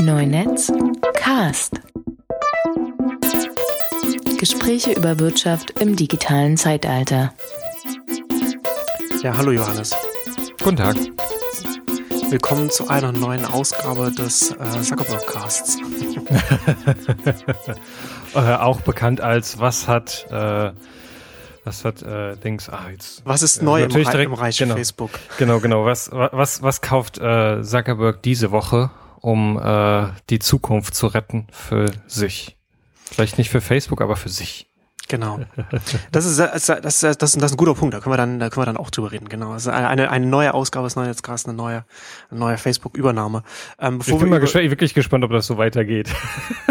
Neunetz Cast. Gespräche über Wirtschaft im digitalen Zeitalter. Ja, hallo Johannes. Guten Tag. Willkommen zu einer neuen Ausgabe des äh, Zuckerberg Casts. äh, auch bekannt als was hat äh, was hat äh, Dings ah jetzt was ist neu natürlich im, direkt, im Reich genau, Facebook genau genau was was was kauft äh, Zuckerberg diese Woche um äh, die Zukunft zu retten für sich vielleicht nicht für Facebook aber für sich Genau. Das ist, das, das, das, das ist ein guter Punkt. Da können wir dann, da können wir dann auch drüber reden. Genau. Also eine, eine neue Ausgabe ist jetzt gerade eine neue, eine neue Facebook-Übernahme. Ähm, ich bin mal gespannt, wirklich gespannt, ob das so weitergeht.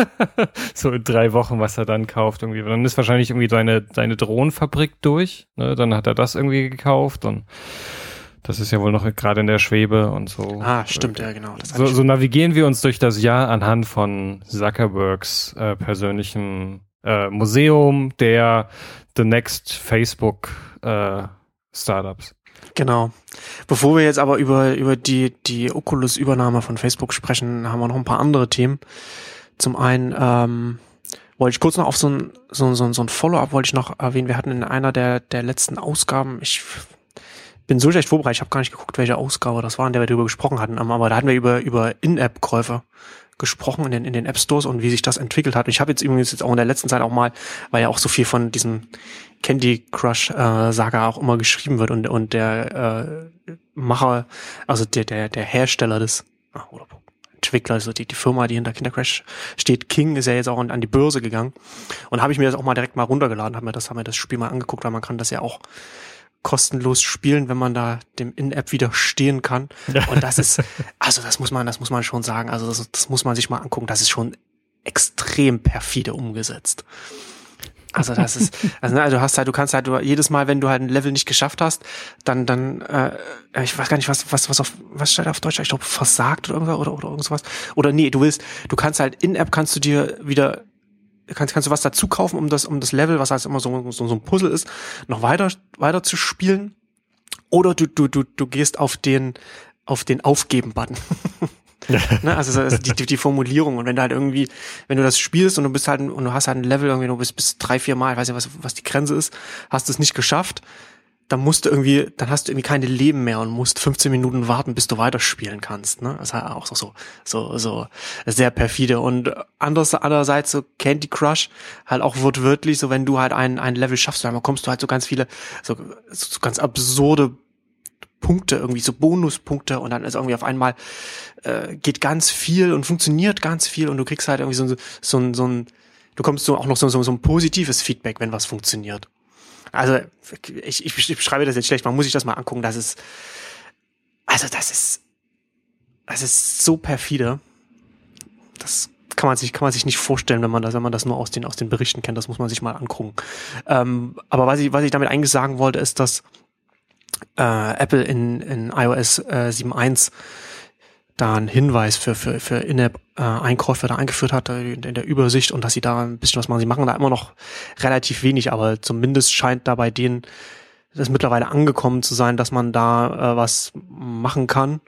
so in drei Wochen, was er dann kauft irgendwie. Dann ist wahrscheinlich irgendwie seine, seine Drohnenfabrik durch. Ne? Dann hat er das irgendwie gekauft und das ist ja wohl noch gerade in der Schwebe und so. Ah, stimmt, ja, genau. So, so navigieren wir uns durch das Jahr anhand von Zuckerbergs äh, persönlichem äh, Museum der The Next Facebook äh, Startups. Genau. Bevor wir jetzt aber über, über die, die Oculus-Übernahme von Facebook sprechen, haben wir noch ein paar andere Themen. Zum einen ähm, wollte ich kurz noch auf so ein, so, so, so ein Follow-up wollte ich noch erwähnen. Wir hatten in einer der, der letzten Ausgaben, ich bin so schlecht vorbereitet, ich habe gar nicht geguckt, welche Ausgabe das war, in der wir darüber gesprochen hatten, aber da hatten wir über, über In-App-Käufe gesprochen in den, in den App Stores und wie sich das entwickelt hat. Und ich habe jetzt übrigens jetzt auch in der letzten Zeit auch mal, weil ja auch so viel von diesem Candy Crush äh, auch immer geschrieben wird und, und der äh, Macher, also der, der, der Hersteller des, ah, oder Entwickler, also die, die Firma, die hinter Kinder Crash steht, King, ist ja jetzt auch an, an die Börse gegangen. Und habe ich mir das auch mal direkt mal runtergeladen, habe mir das, habe mir das Spiel mal angeguckt, weil man kann das ja auch kostenlos spielen, wenn man da dem In-App widerstehen kann. Und das ist, also das muss man, das muss man schon sagen. Also das, das muss man sich mal angucken. Das ist schon extrem perfide umgesetzt. Also das ist, also ne, du hast halt, du kannst halt, du, jedes Mal, wenn du halt ein Level nicht geschafft hast, dann, dann, äh, ich weiß gar nicht, was, was, was auf, was steht auf Deutsch? Ich glaube, versagt oder irgendwas oder, oder irgendwas. Oder nee, du willst, du kannst halt in App kannst du dir wieder kannst, kannst du was dazu kaufen, um das, um das Level, was halt immer so, so, so ein Puzzle ist, noch weiter, weiter zu spielen. Oder du, du, du, du gehst auf den, auf den Aufgeben-Button. ne? Also also die, die, Formulierung. Und wenn du halt irgendwie, wenn du das spielst und du bist halt und du hast halt ein Level irgendwie, du bist bis drei, vier Mal, ich weiß nicht, was, was die Grenze ist, hast es nicht geschafft, dann musst du irgendwie, dann hast du irgendwie keine Leben mehr und musst 15 Minuten warten, bis du weiterspielen kannst. Ne? Das ist halt auch so, so, so, so sehr perfide. Und anders, andererseits so Candy Crush, halt auch wortwörtlich, so wenn du halt ein, ein Level schaffst, dann kommst du halt so ganz viele, so, so ganz absurde Punkte, irgendwie so Bonuspunkte und dann ist irgendwie auf einmal äh, geht ganz viel und funktioniert ganz viel und du kriegst halt irgendwie so, so, so, so ein, du kommst so auch noch so, so, so ein positives Feedback, wenn was funktioniert. Also ich, ich, beschreibe das jetzt schlecht, man muss sich das mal angucken. Das ist, also das ist, das ist so perfide. Das kann man sich kann man sich nicht vorstellen, wenn man das wenn man das nur aus den aus den Berichten kennt. Das muss man sich mal angucken. Ähm, aber was ich was ich damit eigentlich sagen wollte, ist, dass äh, Apple in in iOS äh, 7.1 da einen Hinweis für, für, für In-App-Einkäufe da eingeführt hat äh, in der Übersicht und dass sie da ein bisschen was machen. Sie machen da immer noch relativ wenig, aber zumindest scheint da bei denen das mittlerweile angekommen zu sein, dass man da äh, was machen kann.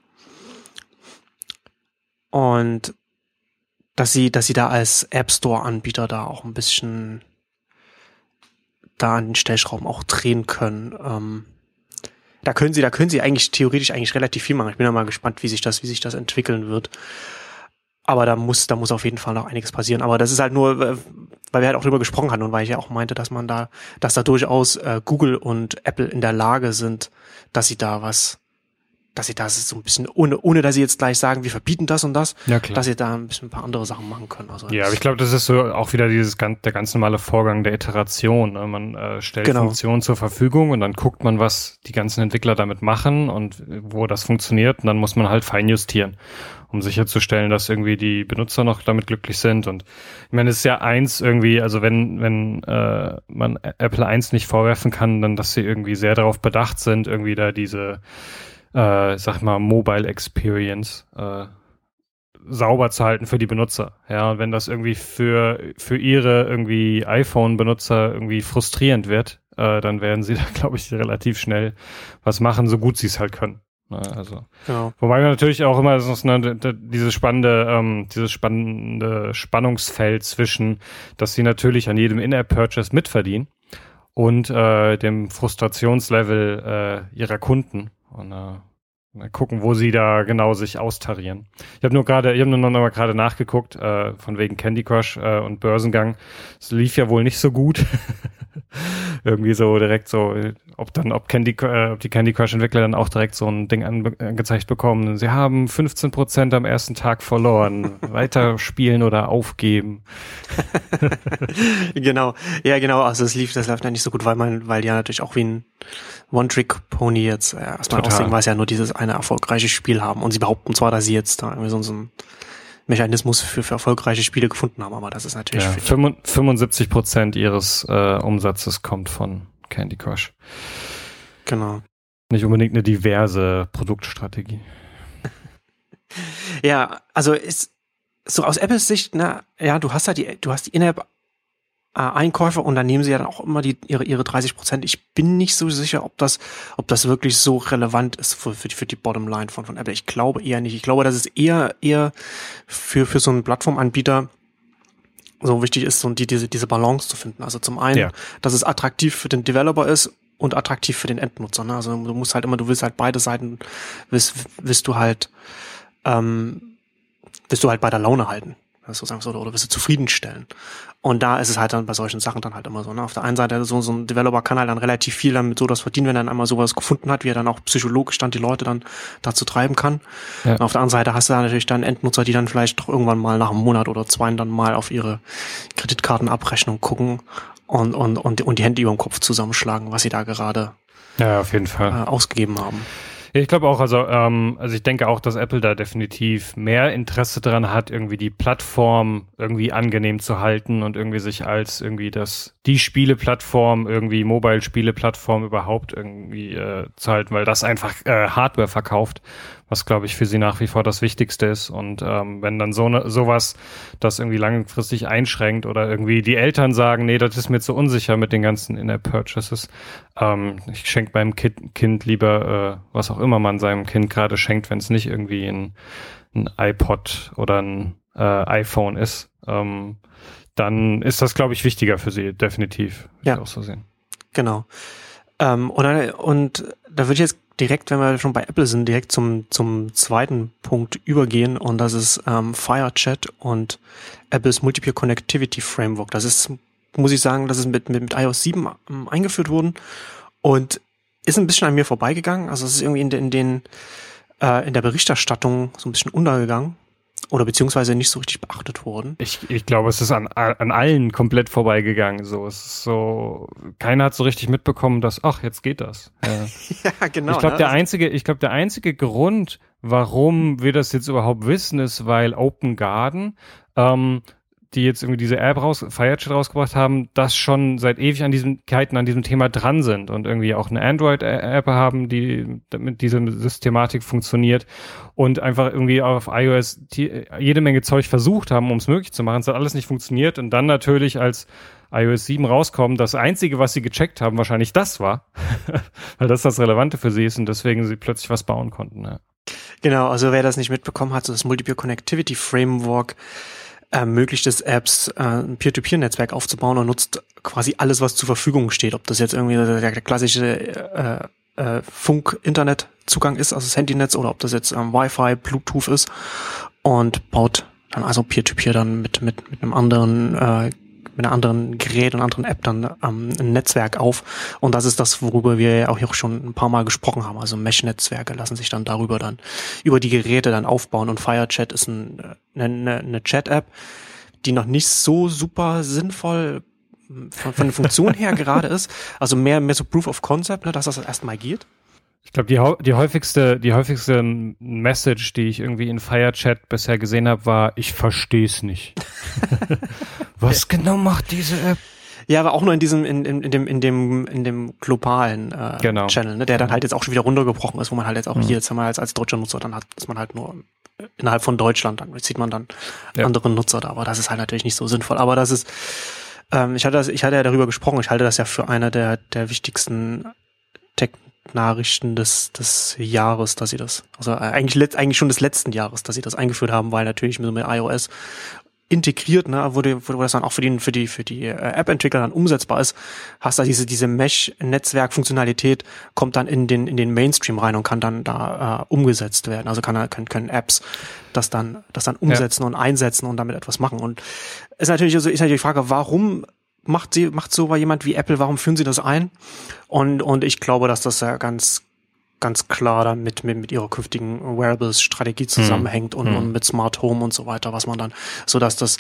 Und dass sie, dass sie da als App Store-Anbieter da auch ein bisschen da an den Stellschrauben auch drehen können. Ähm, da können sie, da können sie eigentlich theoretisch eigentlich relativ viel machen. Ich bin ja mal gespannt, wie sich das, wie sich das entwickeln wird. Aber da muss, da muss auf jeden Fall noch einiges passieren. Aber das ist halt nur, äh, weil wir halt auch drüber gesprochen hatten und weil ich ja auch meinte, dass man da, dass da durchaus äh, Google und Apple in der Lage sind, dass sie da was dass sie das so ein bisschen, ohne, ohne dass sie jetzt gleich sagen, wir verbieten das und das, ja, dass sie da ein bisschen ein paar andere Sachen machen können. Also ja, aber ich glaube, das ist so auch wieder dieses ganz, der ganz normale Vorgang der Iteration. Ne? Man äh, stellt genau. Funktionen zur Verfügung und dann guckt man, was die ganzen Entwickler damit machen und wo das funktioniert und dann muss man halt feinjustieren, um sicherzustellen, dass irgendwie die Benutzer noch damit glücklich sind. Und ich meine, es ist ja eins irgendwie, also wenn, wenn äh, man Apple eins nicht vorwerfen kann, dann dass sie irgendwie sehr darauf bedacht sind, irgendwie da diese äh, sag mal, Mobile Experience äh, sauber zu halten für die Benutzer. Ja, und wenn das irgendwie für, für ihre irgendwie iPhone-Benutzer irgendwie frustrierend wird, äh, dann werden sie da, glaube ich, relativ schnell was machen, so gut sie es halt können. Ne? Also, genau. wobei wir natürlich auch immer so, ne, dieses spannende, ähm, dieses spannende Spannungsfeld zwischen, dass sie natürlich an jedem In-App-Purchase mitverdienen und äh, dem Frustrationslevel äh, ihrer Kunden. Und äh, Mal gucken, wo sie da genau sich austarieren. Ich habe nur gerade, ich habe nur noch mal gerade nachgeguckt, äh, von wegen Candy Crush äh, und Börsengang. Es lief ja wohl nicht so gut. Irgendwie so direkt so, ob dann, ob Candy, äh, ob die Candy Crush Entwickler dann auch direkt so ein Ding angezeigt bekommen. Sie haben 15 Prozent am ersten Tag verloren. Weiterspielen oder aufgeben. genau. Ja, genau. Also es lief, das läuft ja nicht so gut, weil man, weil die ja natürlich auch wie ein One-Trick-Pony jetzt äh, erstmal aussehen, weil sie ja nur dieses eine erfolgreiche Spiel haben. Und sie behaupten zwar, dass sie jetzt da irgendwie so, so ein Mechanismus für, für erfolgreiche Spiele gefunden haben, aber das ist natürlich. Ja, 75 Prozent ihres äh, Umsatzes kommt von Candy Crush. Genau. Nicht unbedingt eine diverse Produktstrategie. ja, also ist so aus Apples Sicht, na, ja, du hast ja die, du hast die In-App äh, Einkäufe und dann nehmen sie ja dann auch immer die, ihre, ihre 30 Prozent. Ich bin nicht so sicher, ob das, ob das wirklich so relevant ist für, für, die, für die Bottomline von, von Apple. Ich glaube eher nicht. Ich glaube, dass es eher, eher für, für so einen Plattformanbieter so wichtig ist, so die, diese, diese Balance zu finden. Also zum einen, ja. dass es attraktiv für den Developer ist und attraktiv für den Endnutzer. Ne? Also du musst halt immer, du willst halt beide Seiten, willst, willst du halt, ähm, willst du halt bei der Laune halten sozusagen so, oder wirst du zufriedenstellen. Und da ist es halt dann bei solchen Sachen dann halt immer so. Ne? Auf der einen Seite, so, so ein Developer kann halt dann relativ viel damit so das verdienen, wenn er dann einmal sowas gefunden hat, wie er dann auch psychologisch dann die Leute dann dazu treiben kann. Ja. Auf der anderen Seite hast du dann natürlich dann Endnutzer, die dann vielleicht doch irgendwann mal nach einem Monat oder zwei dann mal auf ihre Kreditkartenabrechnung gucken und, und, und, und die Hände über dem Kopf zusammenschlagen, was sie da gerade ja, auf jeden Fall. Äh, ausgegeben haben. Ich glaube auch, also, ähm, also ich denke auch, dass Apple da definitiv mehr Interesse daran hat, irgendwie die Plattform irgendwie angenehm zu halten und irgendwie sich als irgendwie das, die Spieleplattform, irgendwie Mobile-Spieleplattform überhaupt irgendwie äh, zu halten, weil das einfach äh, Hardware verkauft was glaube ich für sie nach wie vor das Wichtigste ist. Und ähm, wenn dann so ne, sowas das irgendwie langfristig einschränkt oder irgendwie die Eltern sagen, nee, das ist mir zu unsicher mit den ganzen In-App-Purchases, ähm, ich schenke meinem kind, kind lieber, äh, was auch immer man seinem Kind gerade schenkt, wenn es nicht irgendwie ein, ein iPod oder ein äh, iPhone ist, ähm, dann ist das, glaube ich, wichtiger für sie, definitiv. Ja. auch so sehen. Genau. Ähm, und, und da würde ich jetzt direkt, wenn wir schon bei Apple sind, direkt zum, zum zweiten Punkt übergehen und das ist ähm, FireChat und Apples Multiple Connectivity Framework. Das ist, muss ich sagen, das ist mit, mit, mit iOS 7 ähm, eingeführt worden und ist ein bisschen an mir vorbeigegangen. Also es ist irgendwie in, in den äh, in der Berichterstattung so ein bisschen untergegangen oder beziehungsweise nicht so richtig beachtet worden. Ich, ich glaube, es ist an, an allen komplett vorbeigegangen. So, es ist so, keiner hat so richtig mitbekommen, dass, ach, jetzt geht das. Ja, ja genau. Ich glaube, ne? der einzige, ich glaube, der einzige Grund, warum wir das jetzt überhaupt wissen, ist, weil Open Garden ähm, die jetzt irgendwie diese App raus, Firechat rausgebracht haben, das schon seit ewig an diesem Keiten an diesem Thema dran sind und irgendwie auch eine Android-App haben, die mit dieser Systematik funktioniert und einfach irgendwie auf iOS jede Menge Zeug versucht haben, um es möglich zu machen. Es hat alles nicht funktioniert und dann natürlich als iOS 7 rauskommen, das einzige, was sie gecheckt haben, wahrscheinlich das war, weil das das Relevante für sie ist und deswegen sie plötzlich was bauen konnten. Ja. Genau, also wer das nicht mitbekommen hat, so das Multiple Connectivity Framework, ermöglicht es Apps, äh, ein Peer-to-Peer-Netzwerk aufzubauen und nutzt quasi alles, was zur Verfügung steht. Ob das jetzt irgendwie der, der klassische äh, äh, Funk-Internet-Zugang ist, also das Handynetz, oder ob das jetzt ähm, Wi-Fi, Bluetooth ist und baut dann also Peer-to-Peer -Peer dann mit, mit, mit einem anderen äh, mit einer anderen Gerät und anderen App dann ähm, ein Netzwerk auf. Und das ist das, worüber wir ja auch hier schon ein paar Mal gesprochen haben. Also Mesh-Netzwerke lassen sich dann darüber dann über die Geräte dann aufbauen. Und FireChat ist ein, äh, eine, eine Chat-App, die noch nicht so super sinnvoll von, von der Funktion her gerade ist. Also mehr, mehr so Proof of Concept, ne, dass das erstmal geht. Ich glaube, die, die häufigste, die häufigste Message, die ich irgendwie in Firechat bisher gesehen habe, war, ich verstehe es nicht. Was genau macht diese App? Ja, aber auch nur in diesem, in, in, in dem, in dem, in dem globalen äh, genau. Channel, ne, der dann halt jetzt auch schon wieder runtergebrochen ist, wo man halt jetzt auch mhm. hier, jetzt wir als, als deutscher Nutzer dann hat, ist man halt nur innerhalb von Deutschland, dann sieht man dann ja. andere Nutzer da, aber das ist halt natürlich nicht so sinnvoll. Aber das ist, ähm, ich hatte das, ich hatte ja darüber gesprochen, ich halte das ja für einer der, der wichtigsten Tech Nachrichten des, des Jahres, dass sie das, also eigentlich, eigentlich schon des letzten Jahres, dass sie das eingeführt haben, weil natürlich mit, mit iOS integriert, ne, wo, die, wo das dann auch für die, für die, für die äh, App-Entwickler dann umsetzbar ist, hast da diese, diese Mesh-Netzwerk-Funktionalität kommt dann in den, in den Mainstream rein und kann dann da äh, umgesetzt werden. Also kann, können, können Apps das dann, das dann umsetzen ja. und einsetzen und damit etwas machen. Und ist natürlich, also ist natürlich die Frage, warum macht sie, macht so jemand wie Apple, warum führen sie das ein? Und, und ich glaube, dass das ja ganz, ganz klar dann mit, mit, mit ihrer künftigen Wearables-Strategie zusammenhängt mhm. und, und mit Smart Home und so weiter, was man dann, so dass das,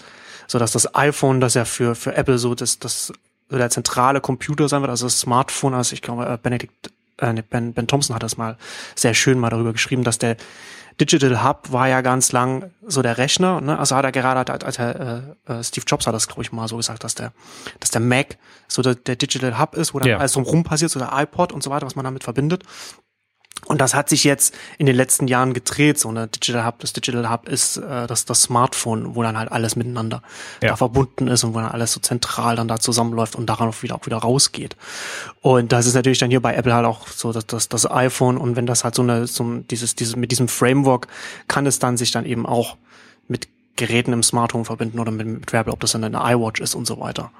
so dass das iPhone, das ja für, für Apple so das, das so der zentrale Computer sein wird, also das Smartphone, also ich glaube, äh, Benedict, äh, ben, ben Thompson hat das mal sehr schön mal darüber geschrieben, dass der Digital Hub war ja ganz lang so der Rechner, ne? Also hat er gerade, als er, äh, äh, Steve Jobs hat das, glaube ich, mal so gesagt, dass der, dass der Mac so der, der Digital Hub ist, wo dann ja. alles drumherum passiert, so der iPod und so weiter, was man damit verbindet. Und das hat sich jetzt in den letzten Jahren gedreht. So eine Digital Hub, das Digital Hub ist äh, das, das Smartphone, wo dann halt alles miteinander ja. da verbunden ist und wo dann alles so zentral dann da zusammenläuft und daran auch wieder auch wieder rausgeht. Und das ist natürlich dann hier bei Apple halt auch so, dass das, das iPhone und wenn das halt so eine, so dieses, dieses, mit diesem Framework kann es dann sich dann eben auch mit Geräten im Smart Home verbinden oder mit, mit Wearable, ob das dann eine iWatch ist und so weiter.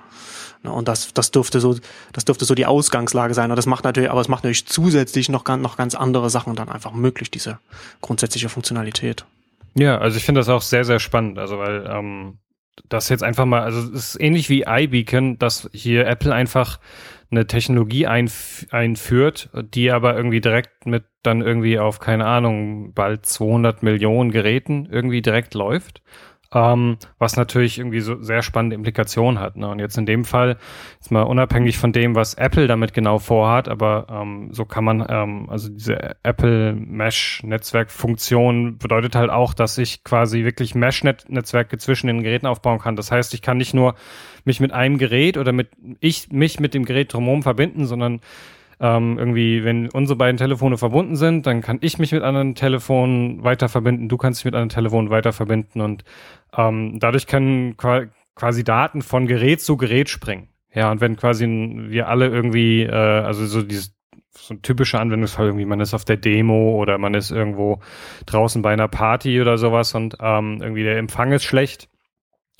Ne, und das, das dürfte so, das dürfte so die Ausgangslage sein. Und das macht natürlich, aber es macht natürlich zusätzlich noch, noch ganz andere Sachen dann einfach möglich, diese grundsätzliche Funktionalität. Ja, also ich finde das auch sehr, sehr spannend. Also weil ähm, das jetzt einfach mal, also es ist ähnlich wie iBeacon, dass hier Apple einfach eine Technologie einf einführt, die aber irgendwie direkt mit dann irgendwie auf, keine Ahnung, bald 200 Millionen Geräten irgendwie direkt läuft ähm, was natürlich irgendwie so sehr spannende Implikationen hat. Ne? Und jetzt in dem Fall, jetzt mal unabhängig von dem, was Apple damit genau vorhat, aber ähm, so kann man, ähm, also diese Apple Mesh-Netzwerkfunktion bedeutet halt auch, dass ich quasi wirklich Mesh-Netzwerke zwischen den Geräten aufbauen kann. Das heißt, ich kann nicht nur mich mit einem Gerät oder mit ich mich mit dem Gerät drumherum verbinden, sondern ähm, irgendwie, wenn unsere beiden Telefone verbunden sind, dann kann ich mich mit anderen Telefonen weiter verbinden, du kannst dich mit anderen Telefonen weiter verbinden und ähm, dadurch können quasi Daten von Gerät zu Gerät springen. Ja, und wenn quasi wir alle irgendwie, äh, also so dieses so ein typischer Anwendungsfall irgendwie, man ist auf der Demo oder man ist irgendwo draußen bei einer Party oder sowas und ähm, irgendwie der Empfang ist schlecht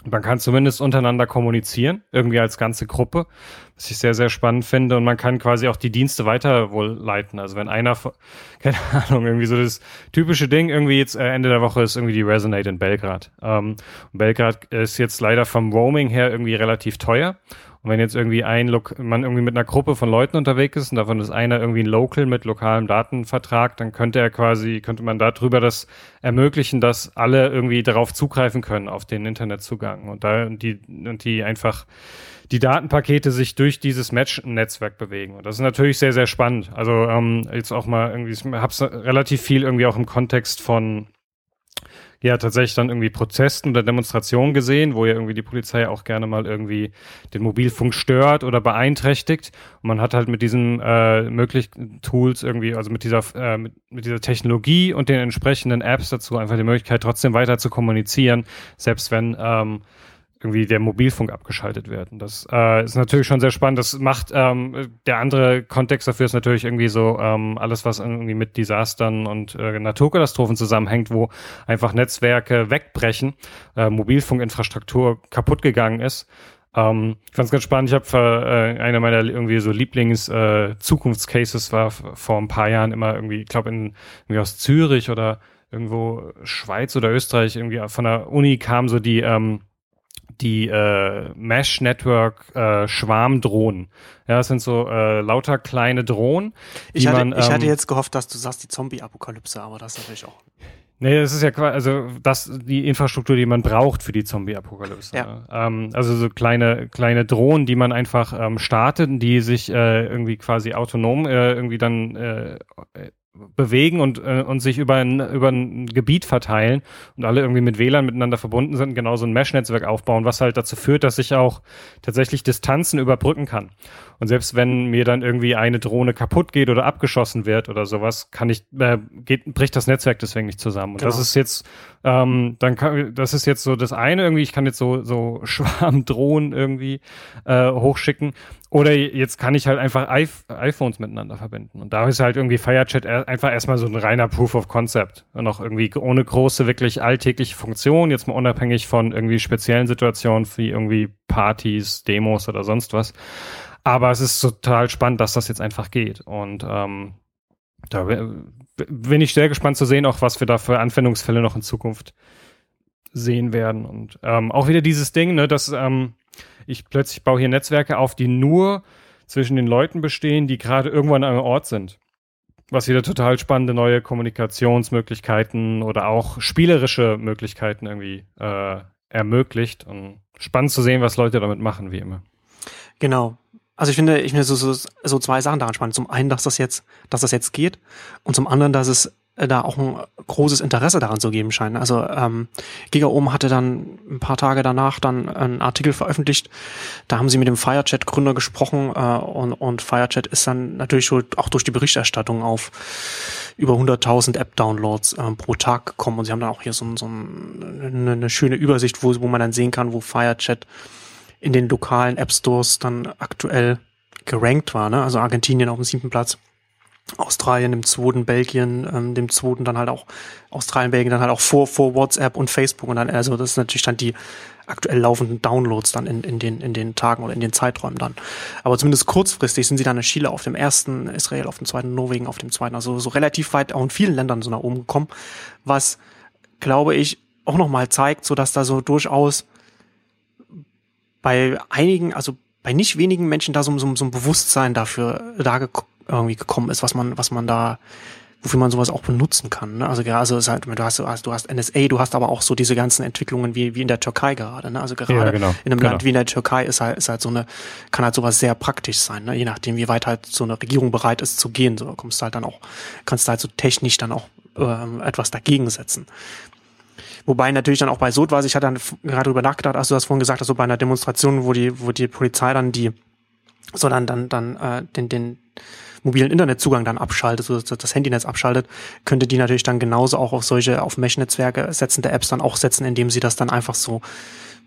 man kann zumindest untereinander kommunizieren, irgendwie als ganze Gruppe, was ich sehr, sehr spannend finde. Und man kann quasi auch die Dienste weiter wohl leiten. Also wenn einer, keine Ahnung, irgendwie so das typische Ding, irgendwie jetzt äh, Ende der Woche ist irgendwie die Resonate in Belgrad. Ähm, Belgrad ist jetzt leider vom Roaming her irgendwie relativ teuer. Und wenn jetzt irgendwie ein Lok man irgendwie mit einer Gruppe von Leuten unterwegs ist und davon ist einer irgendwie ein Local mit lokalem Datenvertrag, dann könnte er quasi, könnte man darüber das ermöglichen, dass alle irgendwie darauf zugreifen können, auf den Internetzugang. Und da die, und die einfach die Datenpakete sich durch dieses Match-Netzwerk bewegen. Und das ist natürlich sehr, sehr spannend. Also ähm, jetzt auch mal irgendwie, ich habe es relativ viel irgendwie auch im Kontext von ja tatsächlich dann irgendwie Protesten oder Demonstrationen gesehen, wo ja irgendwie die Polizei auch gerne mal irgendwie den Mobilfunk stört oder beeinträchtigt. Und man hat halt mit diesen äh, möglichen Tools irgendwie, also mit dieser, äh, mit, mit dieser Technologie und den entsprechenden Apps dazu einfach die Möglichkeit, trotzdem weiter zu kommunizieren, selbst wenn ähm, irgendwie der Mobilfunk abgeschaltet wird. Und das äh, ist natürlich schon sehr spannend. Das macht ähm, der andere Kontext dafür ist natürlich irgendwie so ähm, alles, was irgendwie mit Desastern und äh, Naturkatastrophen zusammenhängt, wo einfach Netzwerke wegbrechen, äh, Mobilfunkinfrastruktur kaputt gegangen ist. Ähm, ich fand es ganz spannend. Ich habe äh, einer meiner irgendwie so Lieblings äh, war vor ein paar Jahren immer irgendwie, ich glaube irgendwie aus Zürich oder irgendwo Schweiz oder Österreich irgendwie von der Uni kam so die ähm, die äh, Mesh Network äh, Schwarmdrohnen. Ja, das sind so äh, lauter kleine Drohnen. Ich hatte, man, ähm, ich hatte jetzt gehofft, dass du sagst die Zombie-Apokalypse, aber das ist natürlich auch. Nee, das ist ja quasi, also das die Infrastruktur, die man braucht für die Zombie-Apokalypse. Ja. Ne? Ähm, also so kleine kleine Drohnen, die man einfach ähm, startet, die sich äh, irgendwie quasi autonom äh, irgendwie dann äh, bewegen und, äh, und sich über ein, über ein Gebiet verteilen und alle irgendwie mit WLAN miteinander verbunden sind, genau so ein Mesh-Netzwerk aufbauen, was halt dazu führt, dass ich auch tatsächlich Distanzen überbrücken kann. Und selbst wenn mir dann irgendwie eine Drohne kaputt geht oder abgeschossen wird oder sowas, kann ich, äh, geht, bricht das Netzwerk deswegen nicht zusammen. Und genau. das ist jetzt Ähm, dann kann, das ist jetzt so das eine irgendwie, ich kann jetzt so, so Schwarmdrohnen irgendwie äh, hochschicken. Oder jetzt kann ich halt einfach I iPhones miteinander verbinden. Und da ist halt irgendwie FireChat einfach erstmal so ein reiner Proof of Concept. Und auch irgendwie ohne große, wirklich alltägliche Funktion, jetzt mal unabhängig von irgendwie speziellen Situationen wie irgendwie Partys, Demos oder sonst was. Aber es ist total spannend, dass das jetzt einfach geht. Und ähm, da bin ich sehr gespannt zu sehen, auch was wir da für Anwendungsfälle noch in Zukunft sehen werden. Und ähm, auch wieder dieses Ding, ne, dass ähm, ich plötzlich baue hier Netzwerke auf, die nur zwischen den Leuten bestehen, die gerade irgendwo an einem Ort sind. Was wieder total spannende neue Kommunikationsmöglichkeiten oder auch spielerische Möglichkeiten irgendwie äh, ermöglicht. Und spannend zu sehen, was Leute damit machen, wie immer. Genau. Also ich finde, ich finde so, so, so zwei Sachen daran spannend. Zum einen, dass das jetzt, dass das jetzt geht und zum anderen, dass es äh, da auch ein großes Interesse daran zu geben scheint. Also ähm, GigaOM hatte dann ein paar Tage danach dann einen Artikel veröffentlicht. Da haben sie mit dem Firechat-Gründer gesprochen äh, und, und Firechat ist dann natürlich schon auch durch die Berichterstattung auf über 100.000 App-Downloads äh, pro Tag gekommen. Und sie haben dann auch hier so, so eine, eine schöne Übersicht, wo, wo man dann sehen kann, wo Firechat in den lokalen App-Stores dann aktuell gerankt war. Ne? Also Argentinien auf dem siebten Platz. Australien im zweiten, Belgien ähm, dem zweiten, dann halt auch Australien, Belgien, dann halt auch vor, vor WhatsApp und Facebook und dann, also das ist natürlich dann die aktuell laufenden Downloads dann in, in, den, in den Tagen oder in den Zeiträumen dann. Aber zumindest kurzfristig sind sie dann in Chile auf dem ersten, Israel auf dem zweiten, Norwegen auf dem zweiten, also so relativ weit auch in vielen Ländern so nach oben gekommen, was, glaube ich, auch nochmal zeigt, so dass da so durchaus bei einigen, also bei nicht wenigen Menschen da so, so, so ein Bewusstsein dafür da irgendwie gekommen ist, was man, was man da, wofür man sowas auch benutzen kann. Ne? Also gerade also ist halt, du hast, du hast NSA, du hast aber auch so diese ganzen Entwicklungen wie, wie in der Türkei gerade. Ne? Also gerade ja, genau, in einem genau. Land wie in der Türkei ist halt, ist halt so eine, kann halt sowas sehr praktisch sein, ne? je nachdem, wie weit halt so eine Regierung bereit ist zu gehen. So kommst du halt dann auch, kannst du halt so technisch dann auch ähm, etwas dagegen setzen. Wobei natürlich dann auch bei Sodwas, ich hatte dann gerade drüber nachgedacht, als du das vorhin gesagt hast, so bei einer Demonstration, wo die, wo die Polizei dann die, so dann, dann, dann äh, den, den mobilen Internetzugang dann abschaltet, so das Handynetz abschaltet, könnte die natürlich dann genauso auch auf solche, auf Mesh-Netzwerke setzende Apps dann auch setzen, indem sie das dann einfach so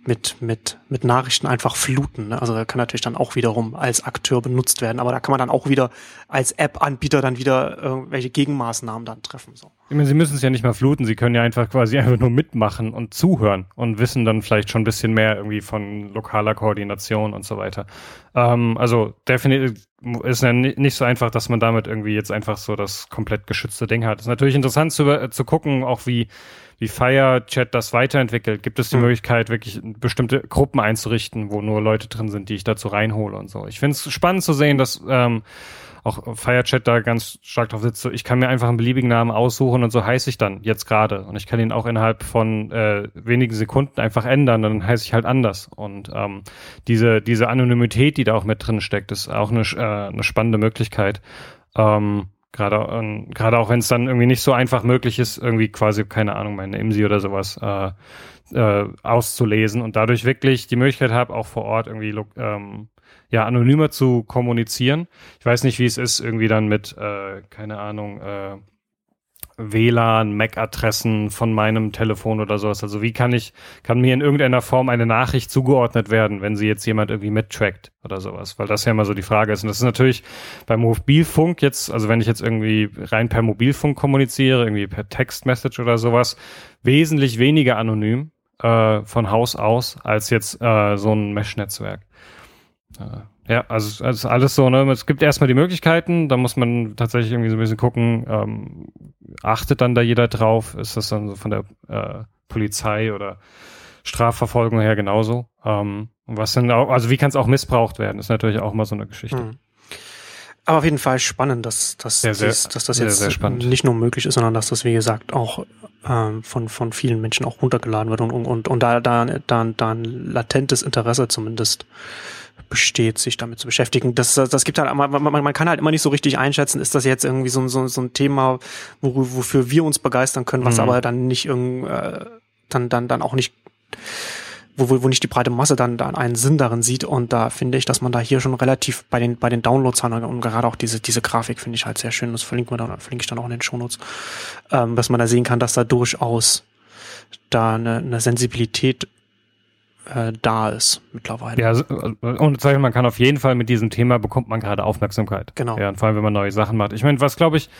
mit, mit, mit Nachrichten einfach fluten. Ne? Also da kann natürlich dann auch wiederum als Akteur benutzt werden, aber da kann man dann auch wieder als App-Anbieter dann wieder irgendwelche Gegenmaßnahmen dann treffen. So. Ich meine, sie müssen es ja nicht mal fluten, sie können ja einfach quasi einfach nur mitmachen und zuhören und wissen dann vielleicht schon ein bisschen mehr irgendwie von lokaler Koordination und so weiter. Ähm, also definitiv ist ja nicht so einfach, dass man damit irgendwie jetzt einfach so das komplett geschützte Ding hat. Ist natürlich interessant zu, äh, zu gucken, auch wie, wie FireChat das weiterentwickelt. Gibt es die mhm. Möglichkeit, wirklich bestimmte Gruppen einzurichten, wo nur Leute drin sind, die ich dazu reinhole und so. Ich finde es spannend zu sehen, dass ähm, auch FireChat da ganz stark drauf sitzt. So, ich kann mir einfach einen beliebigen Namen aussuchen und so heiße ich dann jetzt gerade. Und ich kann ihn auch innerhalb von äh, wenigen Sekunden einfach ändern, dann heiße ich halt anders. Und ähm, diese, diese Anonymität, die da auch mit drin steckt, ist auch eine, äh, eine spannende Möglichkeit. Ähm, Gerade, gerade auch wenn es dann irgendwie nicht so einfach möglich ist, irgendwie quasi, keine Ahnung, meine IMSI oder sowas äh, äh, auszulesen und dadurch wirklich die Möglichkeit habe, auch vor Ort irgendwie ähm, ja, anonymer zu kommunizieren. Ich weiß nicht, wie es ist, irgendwie dann mit, äh, keine Ahnung, äh, WLAN, MAC-Adressen von meinem Telefon oder sowas. Also wie kann ich, kann mir in irgendeiner Form eine Nachricht zugeordnet werden, wenn sie jetzt jemand irgendwie mittrackt oder sowas? Weil das ja immer so die Frage ist. Und das ist natürlich beim Mobilfunk jetzt, also wenn ich jetzt irgendwie rein per Mobilfunk kommuniziere, irgendwie per Textmessage oder sowas, wesentlich weniger anonym äh, von Haus aus als jetzt äh, so ein Mesh-Netzwerk. Ja, also, also alles so, ne? Es gibt erstmal die Möglichkeiten, da muss man tatsächlich irgendwie so ein bisschen gucken, ähm, achtet dann da jeder drauf? Ist das dann so von der äh, Polizei oder Strafverfolgung her genauso? Ähm, was denn auch, also wie kann es auch missbraucht werden, ist natürlich auch mal so eine Geschichte. Hm. Aber auf jeden Fall spannend, dass, dass, sehr, sehr, dass, dass das jetzt sehr, nicht nur möglich ist, sondern dass das, wie gesagt, auch ähm, von, von vielen Menschen auch runtergeladen wird und, und, und, und da, da, da, da ein latentes Interesse zumindest besteht, sich damit zu beschäftigen. Das, das gibt halt, man, man, man kann halt immer nicht so richtig einschätzen, ist das jetzt irgendwie so, so, so ein Thema, wo, wofür wir uns begeistern können, was mhm. aber dann nicht irgendwie, äh, dann, dann, dann auch nicht, wo, wo nicht die breite Masse dann, dann einen Sinn darin sieht. Und da finde ich, dass man da hier schon relativ bei den, bei den Downloads hat und gerade auch diese, diese Grafik finde ich halt sehr schön. Das verlinken wir dann, verlinke ich dann auch in den Shownotes, ähm, dass man da sehen kann, dass da durchaus da eine, eine Sensibilität äh, da ist mittlerweile. Ja, und sag ich, man kann auf jeden Fall mit diesem Thema bekommt man gerade Aufmerksamkeit. Genau. Ja, und vor allem, wenn man neue Sachen macht. Ich meine, was glaube ich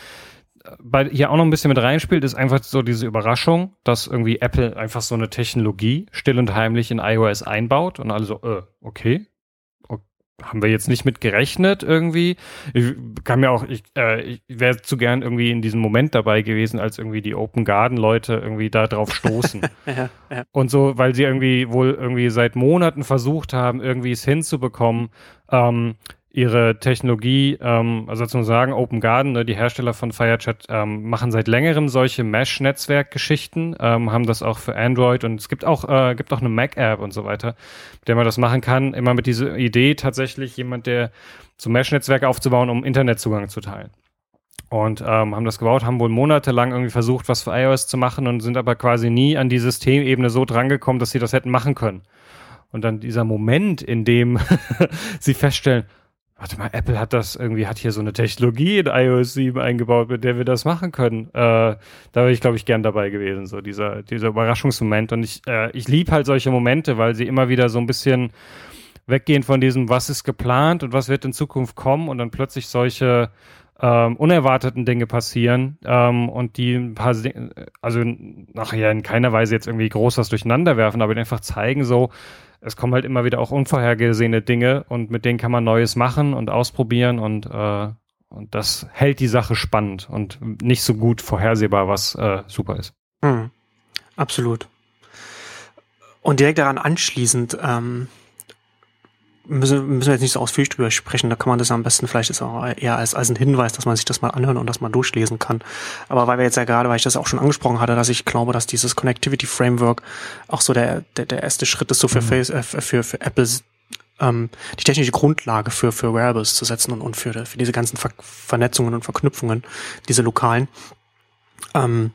bei hier auch noch ein bisschen mit reinspielt, ist einfach so diese Überraschung, dass irgendwie Apple einfach so eine Technologie still und heimlich in iOS einbaut und alle so, äh, okay, haben wir jetzt nicht mit gerechnet irgendwie. Ich kann mir auch, ich, äh, ich wäre zu gern irgendwie in diesem Moment dabei gewesen, als irgendwie die Open Garden Leute irgendwie da drauf stoßen. ja, ja. Und so, weil sie irgendwie wohl irgendwie seit Monaten versucht haben, irgendwie es hinzubekommen, ähm, ihre Technologie, ähm, also zu sagen, Open Garden, ne, die Hersteller von FireChat, ähm, machen seit längerem solche Mesh-Netzwerkgeschichten, ähm, haben das auch für Android und es gibt auch, äh, gibt auch eine Mac-App und so weiter, mit der man das machen kann. Immer mit dieser Idee tatsächlich jemand, der so Mesh-Netzwerke aufzubauen, um Internetzugang zu teilen. Und ähm, haben das gebaut, haben wohl monatelang irgendwie versucht, was für iOS zu machen und sind aber quasi nie an die Systemebene so drangekommen, dass sie das hätten machen können. Und dann dieser Moment, in dem sie feststellen, Warte mal, Apple hat das irgendwie, hat hier so eine Technologie in iOS 7 eingebaut, mit der wir das machen können. Äh, da wäre ich, glaube ich, gern dabei gewesen, so dieser, dieser Überraschungsmoment. Und ich, äh, ich liebe halt solche Momente, weil sie immer wieder so ein bisschen weggehen von diesem, was ist geplant und was wird in Zukunft kommen und dann plötzlich solche ähm, unerwarteten Dinge passieren ähm, und die ein paar, also nachher in keiner Weise jetzt irgendwie groß was durcheinander werfen, aber einfach zeigen so, es kommen halt immer wieder auch unvorhergesehene Dinge und mit denen kann man Neues machen und ausprobieren und, äh, und das hält die Sache spannend und nicht so gut vorhersehbar, was äh, super ist. Mhm. Absolut. Und direkt daran anschließend, ähm, müssen, müssen wir jetzt nicht so ausführlich drüber sprechen. Da kann man das am besten vielleicht ist auch eher als, als ein Hinweis, dass man sich das mal anhören und das mal durchlesen kann. Aber weil wir jetzt ja gerade, weil ich das auch schon angesprochen hatte, dass ich glaube, dass dieses Connectivity Framework auch so der, der, der erste Schritt ist, so für, mhm. Face, äh, für, für Apple ähm, die technische Grundlage für, für Wearables zu setzen und, und für, für diese ganzen Ver Vernetzungen und Verknüpfungen, diese lokalen. Ähm,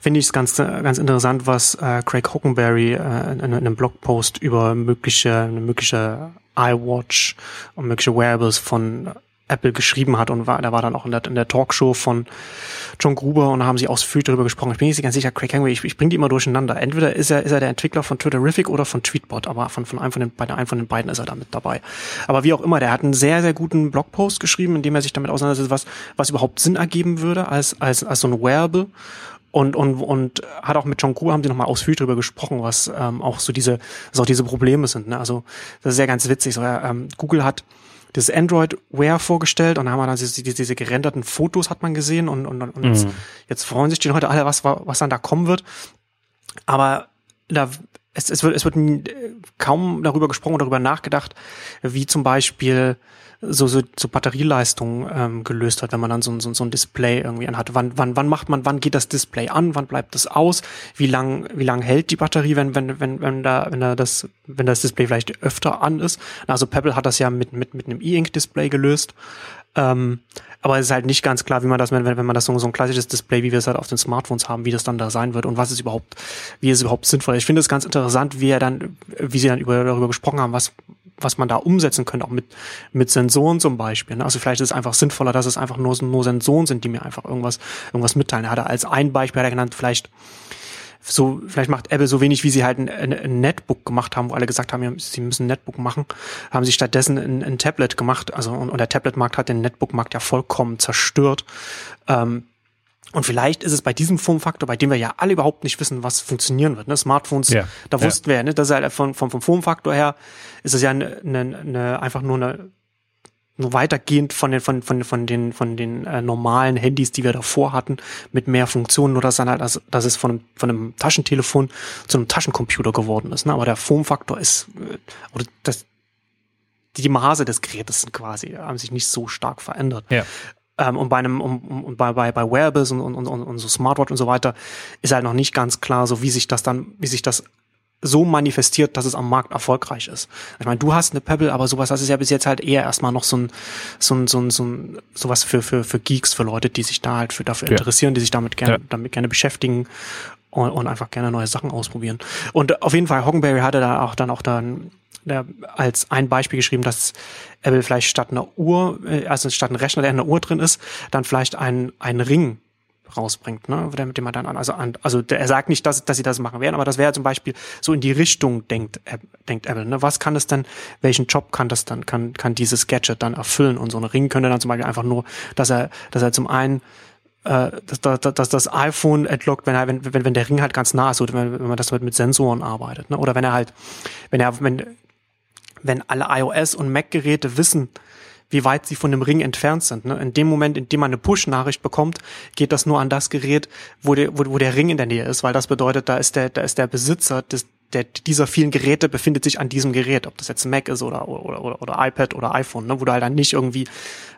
finde ich es ganz, ganz interessant, was äh, Craig Hockenberry äh, in, in, einem Blogpost über mögliche, eine mögliche iWatch und mögliche Wearables von Apple geschrieben hat und war, da war dann auch in der, in der Talkshow von John Gruber und da haben sie ausführlich darüber gesprochen. Ich bin nicht ganz sicher, Craig Hangway, ich, ich bringe die immer durcheinander. Entweder ist er, ist er der Entwickler von Twitterific oder von Tweetbot, aber von, von einem von den, bei einem von den beiden ist er da mit dabei. Aber wie auch immer, der hat einen sehr, sehr guten Blogpost geschrieben, in dem er sich damit auseinandersetzt, was, was überhaupt Sinn ergeben würde als, als, als so ein Wearable und, und, und hat auch mit John Kuh haben die nochmal ausführlich darüber gesprochen, was ähm, auch so diese, was auch diese Probleme sind. Ne? Also das ist ja ganz witzig. So, ja, ähm, Google hat das Android Wear vorgestellt und da haben wir dann diese, diese gerenderten Fotos hat man gesehen und, und, und mhm. jetzt, jetzt freuen sich die Leute alle, was, was dann da kommen wird. Aber da es, es wird, es wird kaum darüber gesprochen oder darüber nachgedacht, wie zum Beispiel so, so, so Batterieleistung ähm, gelöst hat, wenn man dann so, so, so ein Display irgendwie anhat. Wann, wann, wann macht man, wann geht das Display an, wann bleibt es aus, wie lang, wie lang hält die Batterie, wenn, wenn, wenn, wenn da, wenn da das, wenn das Display vielleicht öfter an ist. Also Pebble hat das ja mit, mit, mit einem E-Ink-Display gelöst. Ähm, aber es ist halt nicht ganz klar, wie man das, wenn, wenn man das so, so ein klassisches Display, wie wir es halt auf den Smartphones haben, wie das dann da sein wird und was es überhaupt, wie es überhaupt sinnvoll ist. Ich finde es ganz interessant, wie er dann, wie sie dann über, darüber gesprochen haben, was, was man da umsetzen könnte, auch mit, mit Sensoren zum Beispiel. Ne? Also vielleicht ist es einfach sinnvoller, dass es einfach nur, nur Sensoren sind, die mir einfach irgendwas, irgendwas mitteilen. Er hatte als ein Beispiel hat er genannt, vielleicht so, vielleicht macht Apple so wenig, wie sie halt ein, ein, Netbook gemacht haben, wo alle gesagt haben, sie müssen ein Netbook machen, haben sie stattdessen ein, ein Tablet gemacht. Also und, und der Tablet-Markt hat den Netbook-Markt ja vollkommen zerstört. Ähm, und vielleicht ist es bei diesem Formfaktor, bei dem wir ja alle überhaupt nicht wissen, was funktionieren wird. Ne? Smartphones, ja, da wussten ja. wir, ne? das ist halt von, vom, vom Formfaktor her, ist es ja eine, eine, eine, einfach nur eine nur weitergehend von den von von von den von den äh, normalen Handys, die wir davor hatten, mit mehr Funktionen, nur dass dann halt dass, dass es von einem, von einem Taschentelefon zu einem Taschencomputer geworden ist. Ne? Aber der Formfaktor ist äh, oder das die Maße des Gerätes sind quasi haben sich nicht so stark verändert. Ja. Ähm, und bei einem, um, um, bei, bei, bei Wearables und, und, und, und so Smartwatch und so weiter ist halt noch nicht ganz klar, so wie sich das dann, wie sich das so manifestiert, dass es am Markt erfolgreich ist. Ich meine, du hast eine Pebble, aber sowas, das ist ja bis jetzt halt eher erstmal noch so ein, so ein, so ein, so ein sowas für, für, für Geeks, für Leute, die sich da halt für, dafür ja. interessieren, die sich damit gerne, ja. damit gerne beschäftigen und, und einfach gerne neue Sachen ausprobieren. Und auf jeden Fall, Hockenberry hatte da auch dann auch dann der als ein Beispiel geschrieben, dass Apple vielleicht statt einer Uhr, äh, also statt ein Rechner, der in einer Uhr drin ist, dann vielleicht ein, ein Ring rausbringt, ne, mit dem man dann an, also an, also er sagt nicht, dass, dass sie das machen werden, aber das wäre zum Beispiel so in die Richtung denkt, denkt Apple, ne, was kann es denn, welchen Job kann das dann, kann, kann dieses Gadget dann erfüllen und so ein Ring könnte dann zum Beispiel einfach nur, dass er, dass er zum einen äh, dass, dass, dass das iPhone entlockt, wenn, er, wenn, wenn, wenn der Ring halt ganz nah ist, oder wenn, wenn man das mit, mit Sensoren arbeitet. Ne? Oder wenn er halt, wenn er, wenn, wenn alle iOS und Mac-Geräte wissen, wie weit sie von dem Ring entfernt sind. Ne? In dem Moment, in dem man eine Push-Nachricht bekommt, geht das nur an das Gerät, wo der, wo, wo der Ring in der Nähe ist, weil das bedeutet, da ist der, da ist der Besitzer des, der, dieser vielen Geräte befindet sich an diesem Gerät, ob das jetzt Mac ist oder, oder, oder, oder iPad oder iPhone, ne, wo du halt dann nicht irgendwie,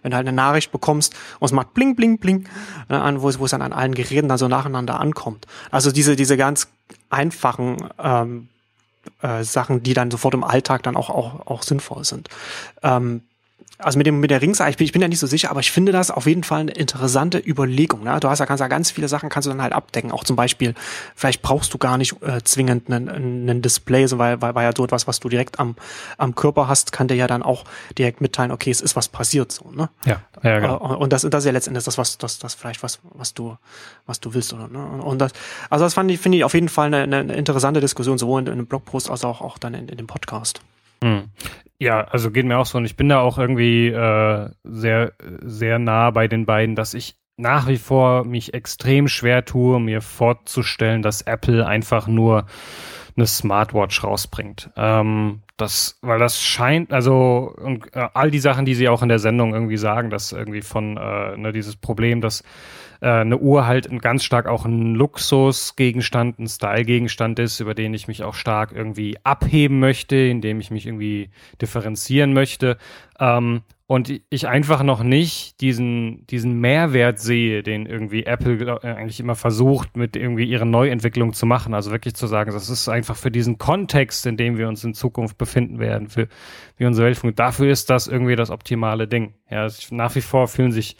wenn du halt eine Nachricht bekommst und es macht bling, bling, bling, ne, an, wo es, wo es dann an allen Geräten dann so nacheinander ankommt. Also diese, diese ganz einfachen ähm, äh, Sachen, die dann sofort im Alltag dann auch, auch, auch sinnvoll sind. Ähm, also mit dem mit der Ringseite, ich bin, ich bin ja nicht so sicher, aber ich finde das auf jeden Fall eine interessante Überlegung. Ne? Du hast ja kannst ja ganz viele Sachen kannst du dann halt abdecken. Auch zum Beispiel, vielleicht brauchst du gar nicht äh, zwingend einen, einen Display, so, weil, weil, weil ja so etwas, was du direkt am, am Körper hast, kann dir ja dann auch direkt mitteilen, okay, es ist was passiert so. Ne? Ja, ja genau. Äh, und das, das ist ja letztendlich das, was das, das vielleicht was, was du, was du willst oder. Ne? Und das, also das fand ich finde ich auf jeden Fall eine, eine interessante Diskussion, sowohl in, in einem Blogpost als auch auch dann in, in dem Podcast. Hm. Ja, also geht mir auch so und ich bin da auch irgendwie äh, sehr, sehr nah bei den beiden, dass ich nach wie vor mich extrem schwer tue, mir vorzustellen, dass Apple einfach nur eine Smartwatch rausbringt. Ähm, das, weil das scheint, also und, äh, all die Sachen, die sie auch in der Sendung irgendwie sagen, dass irgendwie von äh, ne, dieses Problem, dass äh, eine Uhr halt ganz stark auch ein Luxusgegenstand, ein Stylegegenstand ist, über den ich mich auch stark irgendwie abheben möchte, in dem ich mich irgendwie differenzieren möchte. Ähm, und ich einfach noch nicht diesen, diesen Mehrwert sehe, den irgendwie Apple äh, eigentlich immer versucht, mit irgendwie ihrer Neuentwicklung zu machen. Also wirklich zu sagen, das ist einfach für diesen Kontext, in dem wir uns in Zukunft befinden werden, für wie unsere Welt funktioniert. Dafür ist das irgendwie das optimale Ding. Ja, nach wie vor fühlen sich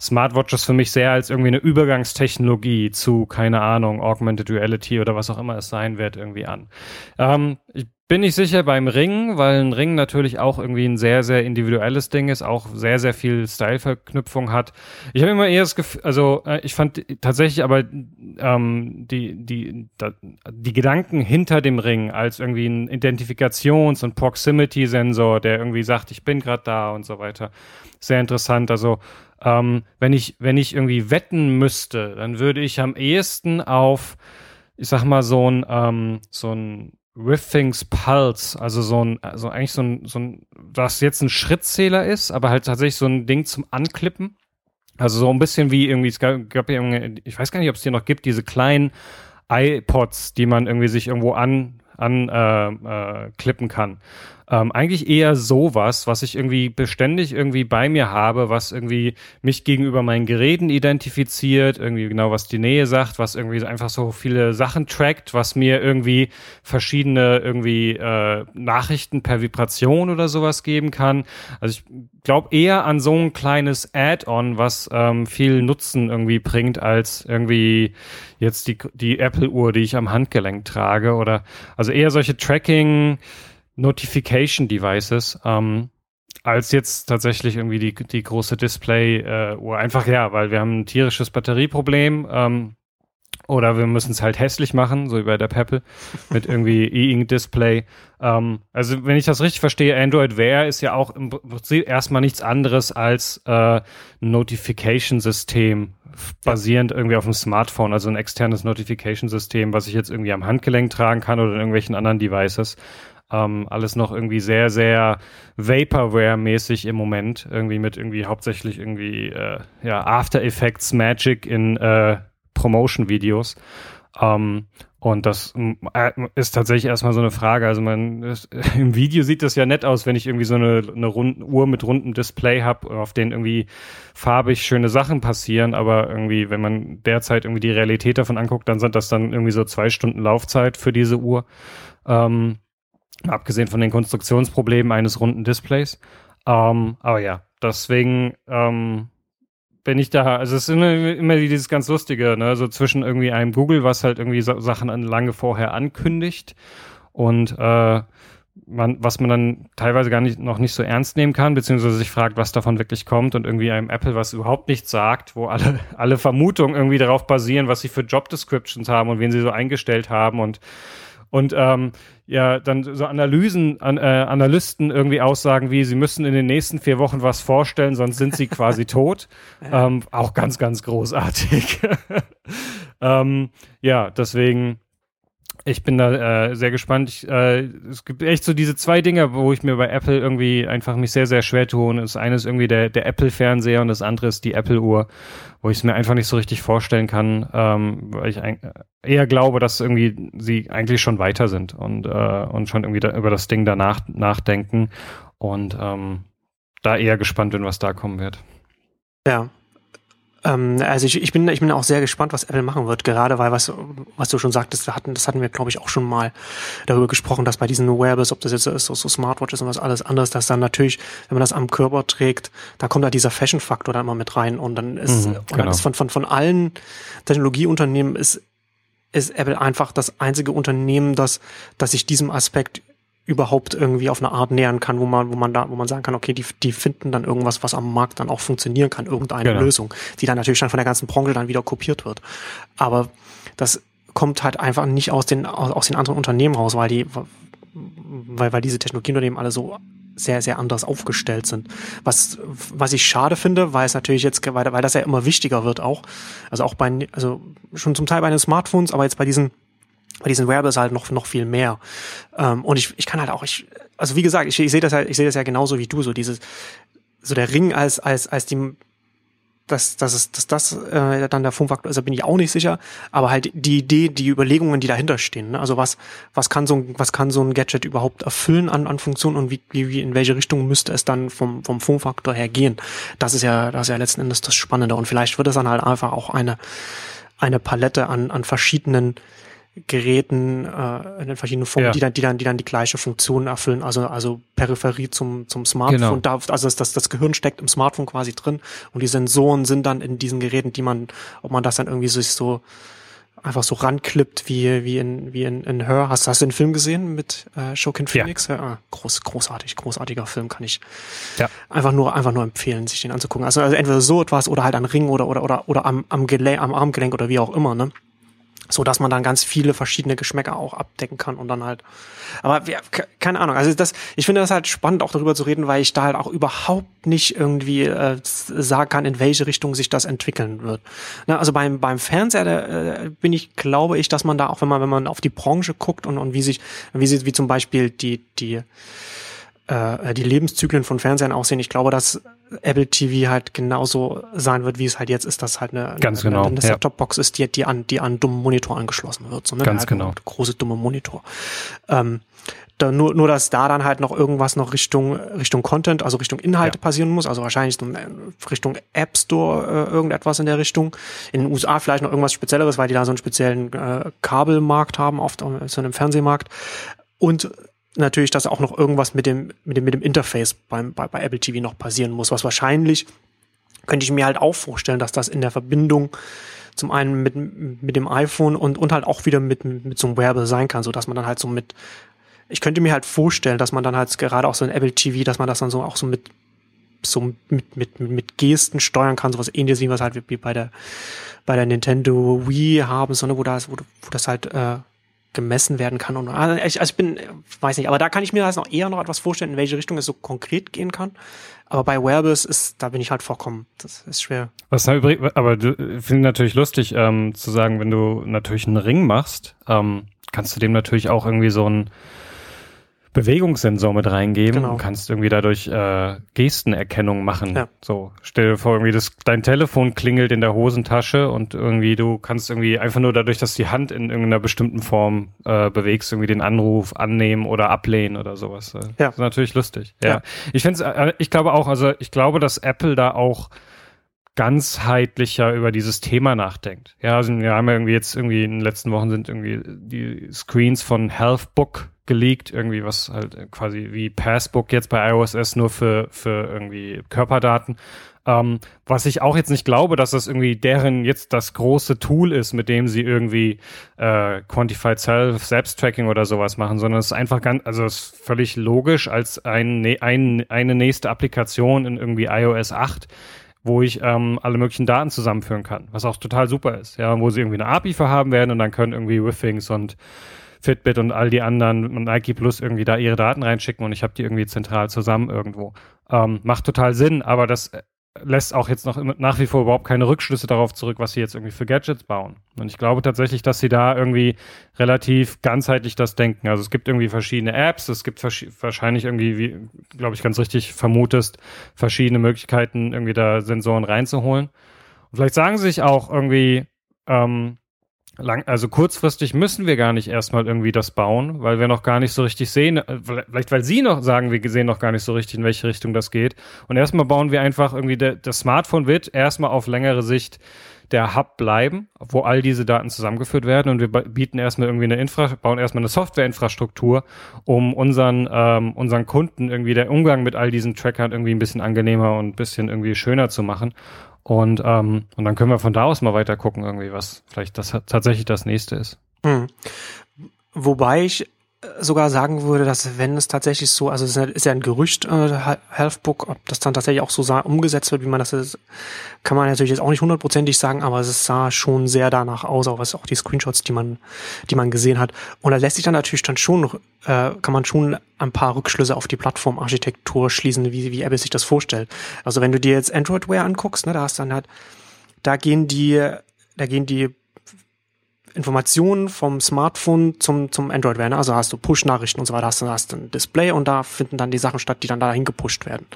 Smartwatches für mich sehr als irgendwie eine Übergangstechnologie zu, keine Ahnung, Augmented Reality oder was auch immer es sein wird, irgendwie an. Ähm, ich bin nicht sicher beim Ring, weil ein Ring natürlich auch irgendwie ein sehr, sehr individuelles Ding ist, auch sehr, sehr viel Style-Verknüpfung hat. Ich habe immer eher das Gefühl, also äh, ich fand tatsächlich aber ähm, die, die, da, die Gedanken hinter dem Ring als irgendwie ein Identifikations- und Proximity-Sensor, der irgendwie sagt, ich bin gerade da und so weiter, sehr interessant. Also ähm, wenn ich, wenn ich irgendwie wetten müsste, dann würde ich am ehesten auf, ich sag mal, so ein, ähm, so ein Riffings Pulse, also so ein, also eigentlich so ein, so ein, was jetzt ein Schrittzähler ist, aber halt tatsächlich so ein Ding zum Anklippen. Also so ein bisschen wie irgendwie, es gab, gab ich weiß gar nicht, ob es die noch gibt, diese kleinen iPods, die man irgendwie sich irgendwo an, an äh, äh, klippen kann. Ähm, eigentlich eher sowas, was ich irgendwie beständig irgendwie bei mir habe, was irgendwie mich gegenüber meinen Geräten identifiziert, irgendwie genau was die Nähe sagt, was irgendwie einfach so viele Sachen trackt, was mir irgendwie verschiedene irgendwie äh, Nachrichten per Vibration oder sowas geben kann. Also ich glaube eher an so ein kleines Add-on, was ähm, viel Nutzen irgendwie bringt, als irgendwie jetzt die, die Apple-Uhr, die ich am Handgelenk trage oder also eher solche Tracking- Notification Devices, ähm, als jetzt tatsächlich irgendwie die, die große Display-Uhr. Äh, Einfach ja, weil wir haben ein tierisches Batterieproblem. Ähm, oder wir müssen es halt hässlich machen, so wie bei der Pebble, mit irgendwie E-Ink-Display. Ähm, also, wenn ich das richtig verstehe, Android Wear ist ja auch im Prinzip erstmal nichts anderes als äh, Notification-System, basierend irgendwie auf dem Smartphone, also ein externes Notification-System, was ich jetzt irgendwie am Handgelenk tragen kann oder in irgendwelchen anderen Devices. Ähm, alles noch irgendwie sehr, sehr Vaporware-mäßig im Moment. Irgendwie mit irgendwie hauptsächlich irgendwie äh, ja, After Effects Magic in äh, Promotion-Videos. Ähm, und das äh, ist tatsächlich erstmal so eine Frage. Also man ist, im Video sieht das ja nett aus, wenn ich irgendwie so eine, eine runden Uhr mit rundem Display habe, auf denen irgendwie farbig schöne Sachen passieren. Aber irgendwie, wenn man derzeit irgendwie die Realität davon anguckt, dann sind das dann irgendwie so zwei Stunden Laufzeit für diese Uhr. Ähm, Abgesehen von den Konstruktionsproblemen eines runden Displays. Ähm, aber ja, deswegen ähm, bin ich da, also es ist immer, immer dieses ganz Lustige, ne, so zwischen irgendwie einem Google, was halt irgendwie so Sachen lange vorher ankündigt und äh, man, was man dann teilweise gar nicht, noch nicht so ernst nehmen kann, beziehungsweise sich fragt, was davon wirklich kommt und irgendwie einem Apple was überhaupt nichts sagt, wo alle, alle Vermutungen irgendwie darauf basieren, was sie für Job Descriptions haben und wen sie so eingestellt haben und und ähm, ja, dann so Analysen, an, äh, Analysten irgendwie aussagen wie, sie müssen in den nächsten vier Wochen was vorstellen, sonst sind sie quasi tot. Ähm, auch ganz, ganz großartig. ähm, ja, deswegen ich bin da äh, sehr gespannt. Ich, äh, es gibt echt so diese zwei Dinge, wo ich mir bei Apple irgendwie einfach mich sehr, sehr schwer tue. Das eine ist irgendwie der, der Apple-Fernseher und das andere ist die Apple-Uhr, wo ich es mir einfach nicht so richtig vorstellen kann, ähm, weil ich eher glaube, dass irgendwie sie eigentlich schon weiter sind und, äh, und schon irgendwie da, über das Ding danach nachdenken und ähm, da eher gespannt bin, was da kommen wird. Ja, also ich, ich bin ich bin auch sehr gespannt, was Apple machen wird, gerade weil was was du schon sagtest, wir hatten das hatten wir glaube ich auch schon mal darüber gesprochen, dass bei diesen Wearables, ob das jetzt so, so Smartwatches und was alles anderes, dass dann natürlich, wenn man das am Körper trägt, da kommt da dieser Fashion-Faktor da immer mit rein und dann ist, mhm, und dann ist von von von allen Technologieunternehmen ist ist Apple einfach das einzige Unternehmen, das, das sich diesem Aspekt überhaupt irgendwie auf eine Art nähern kann, wo man, wo man da, wo man sagen kann, okay, die, die finden dann irgendwas, was am Markt dann auch funktionieren kann, irgendeine genau. Lösung, die dann natürlich dann von der ganzen Branche dann wieder kopiert wird. Aber das kommt halt einfach nicht aus den, aus, aus den anderen Unternehmen raus, weil die, weil, weil diese Technologieunternehmen alle so sehr, sehr anders aufgestellt sind. Was, was ich schade finde, weil es natürlich jetzt, weil, weil das ja immer wichtiger wird auch. Also auch bei, also schon zum Teil bei den Smartphones, aber jetzt bei diesen bei diesen Wearables halt noch noch viel mehr. Ähm, und ich, ich kann halt auch, ich, also wie gesagt, ich, ich sehe das halt, ich sehe das ja genauso wie du, so dieses, so der Ring als als als die dass, dass, es, dass das äh, dann der Formfaktor ist, da bin ich auch nicht sicher. Aber halt die Idee, die Überlegungen, die dahinter stehen. Ne? Also was, was kann so ein, was kann so ein Gadget überhaupt erfüllen an, an Funktionen und wie, wie in welche Richtung müsste es dann vom, vom Formfaktor her gehen? Das ist ja, das ist ja letzten Endes das Spannende. Und vielleicht wird es dann halt einfach auch eine, eine Palette an, an verschiedenen Geräten äh, in den verschiedenen Formen, ja. die dann, die dann, die dann die gleiche Funktion erfüllen. Also also Peripherie zum zum Smartphone. Genau. Da, also das, das das Gehirn steckt im Smartphone quasi drin und die Sensoren sind dann in diesen Geräten, die man, ob man das dann irgendwie sich so einfach so ranklippt wie wie in wie in, in Her. Hast, hast du den Film gesehen mit äh, Shokin Phoenix? Ja. ja. groß großartig, großartiger Film kann ich ja. einfach nur einfach nur empfehlen, sich den anzugucken. Also, also entweder so etwas oder halt an Ring oder oder oder oder am am, Gelenk, am Armgelenk oder wie auch immer, ne? So dass man dann ganz viele verschiedene Geschmäcker auch abdecken kann und dann halt aber ja, keine Ahnung also das ich finde das halt spannend auch darüber zu reden weil ich da halt auch überhaupt nicht irgendwie äh, sagen kann in welche Richtung sich das entwickeln wird Na, also beim beim Fernseher äh, bin ich glaube ich dass man da auch wenn man wenn man auf die Branche guckt und und wie sich wie sie wie zum Beispiel die die äh, die Lebenszyklen von Fernsehern aussehen. Ich glaube, dass Apple TV halt genauso sein wird, wie es halt jetzt ist, dass halt eine, Ganz genau, eine, eine Set-Top-Box ist, die, die an, die an dummen Monitor angeschlossen wird. So, ne? Ganz halt genau. Große dumme Monitor. Ähm, da nur, nur, dass da dann halt noch irgendwas noch Richtung, Richtung Content, also Richtung Inhalte ja. passieren muss, also wahrscheinlich so Richtung App Store, äh, irgendetwas in der Richtung. In den USA vielleicht noch irgendwas Spezielleres, weil die da so einen speziellen äh, Kabelmarkt haben, oft so einem Fernsehmarkt. Und natürlich, dass auch noch irgendwas mit dem, mit dem, mit dem Interface beim, bei, bei Apple TV noch passieren muss, was wahrscheinlich könnte ich mir halt auch vorstellen, dass das in der Verbindung zum einen mit, mit dem iPhone und, und halt auch wieder mit, mit so einem Wearable sein kann, so dass man dann halt so mit, ich könnte mir halt vorstellen, dass man dann halt gerade auch so ein Apple TV, dass man das dann so auch so mit, so mit, mit, mit Gesten steuern kann, sowas ähnliches wie was halt wie bei der, bei der Nintendo Wii haben, sondern wo das, wo, wo das halt, äh, gemessen werden kann. Und also ich, also ich bin, weiß nicht, aber da kann ich mir das noch eher noch etwas vorstellen, in welche Richtung es so konkret gehen kann. Aber bei Wearables ist, da bin ich halt vorkommen. Das ist schwer. Was aber du finde natürlich lustig ähm, zu sagen, wenn du natürlich einen Ring machst, ähm, kannst du dem natürlich auch irgendwie so ein Bewegungssensor mit reingeben genau. und kannst irgendwie dadurch äh, Gestenerkennung machen. Ja. So, stell dir vor, irgendwie das, dein Telefon klingelt in der Hosentasche und irgendwie du kannst irgendwie einfach nur dadurch, dass die Hand in irgendeiner bestimmten Form äh, bewegst, irgendwie den Anruf annehmen oder ablehnen oder sowas. Äh, ja. Das ist natürlich lustig. Ja. ja. Ich finde äh, ich glaube auch, also ich glaube, dass Apple da auch ganzheitlicher über dieses Thema nachdenkt. Ja, also wir haben ja irgendwie jetzt irgendwie in den letzten Wochen sind irgendwie die Screens von Healthbook geleakt, irgendwie was halt quasi wie Passbook jetzt bei iOS ist, nur für, für irgendwie Körperdaten. Ähm, was ich auch jetzt nicht glaube, dass das irgendwie deren jetzt das große Tool ist, mit dem sie irgendwie äh, Quantified Self, Selbsttracking oder sowas machen, sondern es ist einfach ganz, also es ist völlig logisch als ein, ein, eine nächste Applikation in irgendwie iOS 8 wo ich ähm, alle möglichen Daten zusammenführen kann, was auch total super ist, ja, wo sie irgendwie eine API für haben werden und dann können irgendwie Withings und Fitbit und all die anderen und Nike Plus irgendwie da ihre Daten reinschicken und ich habe die irgendwie zentral zusammen irgendwo. Ähm, macht total Sinn, aber das lässt auch jetzt noch nach wie vor überhaupt keine Rückschlüsse darauf zurück, was sie jetzt irgendwie für Gadgets bauen. Und ich glaube tatsächlich, dass sie da irgendwie relativ ganzheitlich das denken. Also es gibt irgendwie verschiedene Apps, es gibt wahrscheinlich irgendwie, wie, glaube ich, ganz richtig vermutest, verschiedene Möglichkeiten, irgendwie da Sensoren reinzuholen. Und vielleicht sagen sie sich auch irgendwie, ähm, lang, also kurzfristig müssen wir gar nicht erstmal irgendwie das bauen, weil wir noch gar nicht so richtig sehen, äh, vielleicht weil sie noch sagen, wir sehen noch gar nicht so richtig, in welche Richtung das geht. Und erstmal bauen wir einfach irgendwie, der, das Smartphone wird erstmal auf längere Sicht der Hub bleiben, wo all diese Daten zusammengeführt werden und wir bieten erstmal irgendwie eine Infra, bauen erstmal eine Softwareinfrastruktur, um unseren, ähm, unseren Kunden irgendwie der Umgang mit all diesen Trackern irgendwie ein bisschen angenehmer und ein bisschen irgendwie schöner zu machen. Und, ähm, und dann können wir von da aus mal weiter gucken, irgendwie, was vielleicht das tatsächlich das nächste ist. Hm. Wobei ich sogar sagen würde, dass wenn es tatsächlich so, also es ist ja ein Gerücht, äh, Healthbook, ob das dann tatsächlich auch so sah, umgesetzt wird, wie man das ist, kann man natürlich jetzt auch nicht hundertprozentig sagen, aber es sah schon sehr danach aus, auch was auch die Screenshots, die man, die man gesehen hat. Und da lässt sich dann natürlich dann schon, äh, kann man schon ein paar Rückschlüsse auf die Plattformarchitektur schließen, wie, wie Apple sich das vorstellt. Also wenn du dir jetzt Android Wear anguckst, ne, da hast dann halt, da gehen die, da gehen die Informationen vom Smartphone zum, zum Android werden. Also hast du Push-Nachrichten und so weiter, hast du hast ein Display und da finden dann die Sachen statt, die dann dahin gepusht werden.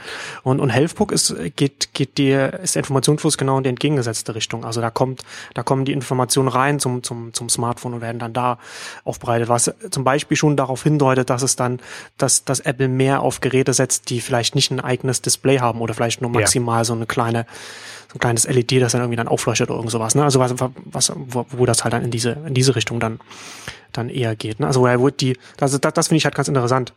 Und, und Healthbook ist, geht, geht dir, ist der Informationsfluss genau in die entgegengesetzte Richtung. Also da kommt, da kommen die Informationen rein zum, zum, zum Smartphone und werden dann da aufbereitet, was zum Beispiel schon darauf hindeutet, dass es dann, dass, dass Apple mehr auf Geräte setzt, die vielleicht nicht ein eigenes Display haben oder vielleicht nur maximal ja. so eine kleine, ein kleines LED, das dann irgendwie dann aufleuchtet oder irgend sowas. Ne? Also was, was wo, wo das halt dann in diese, in diese Richtung dann, dann eher geht. Ne? Also wird die, das, das, das finde ich halt ganz interessant.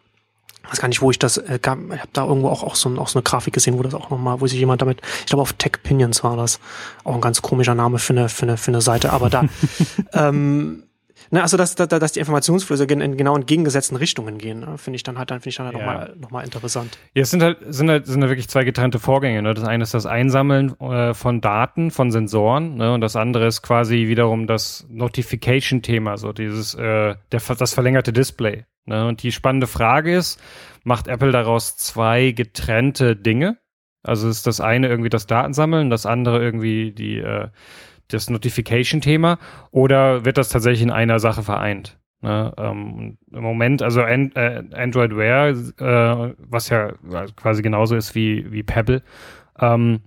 Ich weiß gar nicht, wo ich das, äh, ich habe da irgendwo auch, auch, so, auch so eine Grafik gesehen, wo das auch nochmal, wo sich jemand damit, ich glaube auf Tech Pinions war das, auch ein ganz komischer Name für eine, für eine, für eine Seite, aber da, ähm, Ne, also dass, dass, dass die Informationsflüsse in genau entgegengesetzten Richtungen gehen, ne, finde ich dann halt, dann finde ich dann halt ja. nochmal noch mal interessant. Ja, es sind halt, sind halt, sind halt wirklich zwei getrennte Vorgänge. Ne? Das eine ist das Einsammeln äh, von Daten, von Sensoren, ne? und das andere ist quasi wiederum das Notification-Thema, so dieses, äh, der, das verlängerte Display. Ne? Und die spannende Frage ist, macht Apple daraus zwei getrennte Dinge? Also ist das eine irgendwie das Datensammeln, das andere irgendwie die äh, das Notification-Thema oder wird das tatsächlich in einer Sache vereint? Ne, ähm, Im Moment, also An äh, Android Wear, äh, was ja quasi genauso ist wie, wie Pebble, ähm,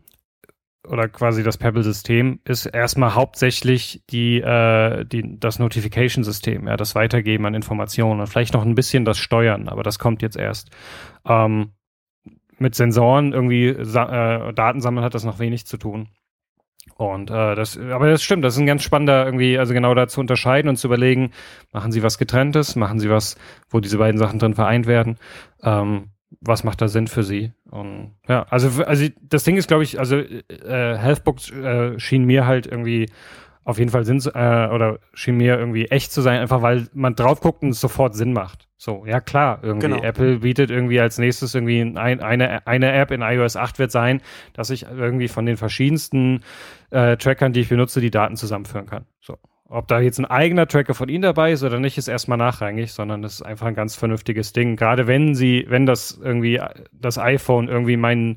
oder quasi das Pebble-System, ist erstmal hauptsächlich die, äh, die, das Notification-System, ja, das Weitergeben an Informationen und vielleicht noch ein bisschen das Steuern, aber das kommt jetzt erst. Ähm, mit Sensoren irgendwie äh, Datensammeln hat das noch wenig zu tun. Und äh, das, aber das stimmt, das ist ein ganz spannender irgendwie, also genau da zu unterscheiden und zu überlegen, machen Sie was getrenntes, machen Sie was, wo diese beiden Sachen drin vereint werden. Ähm, was macht da Sinn für Sie? Und ja, also also das Ding ist, glaube ich, also äh, Healthbook äh, schien mir halt irgendwie auf jeden Fall Sinn äh, oder schien mir irgendwie echt zu sein, einfach weil man drauf guckt und es sofort Sinn macht. So, ja klar, irgendwie. Genau. Apple bietet irgendwie als nächstes irgendwie ein, eine, eine App in iOS 8 wird sein, dass ich irgendwie von den verschiedensten äh, Trackern, die ich benutze, die Daten zusammenführen kann. So. Ob da jetzt ein eigener Tracker von Ihnen dabei ist oder nicht, ist erstmal nachrangig, sondern das ist einfach ein ganz vernünftiges Ding. Gerade wenn Sie, wenn das irgendwie das iPhone irgendwie mein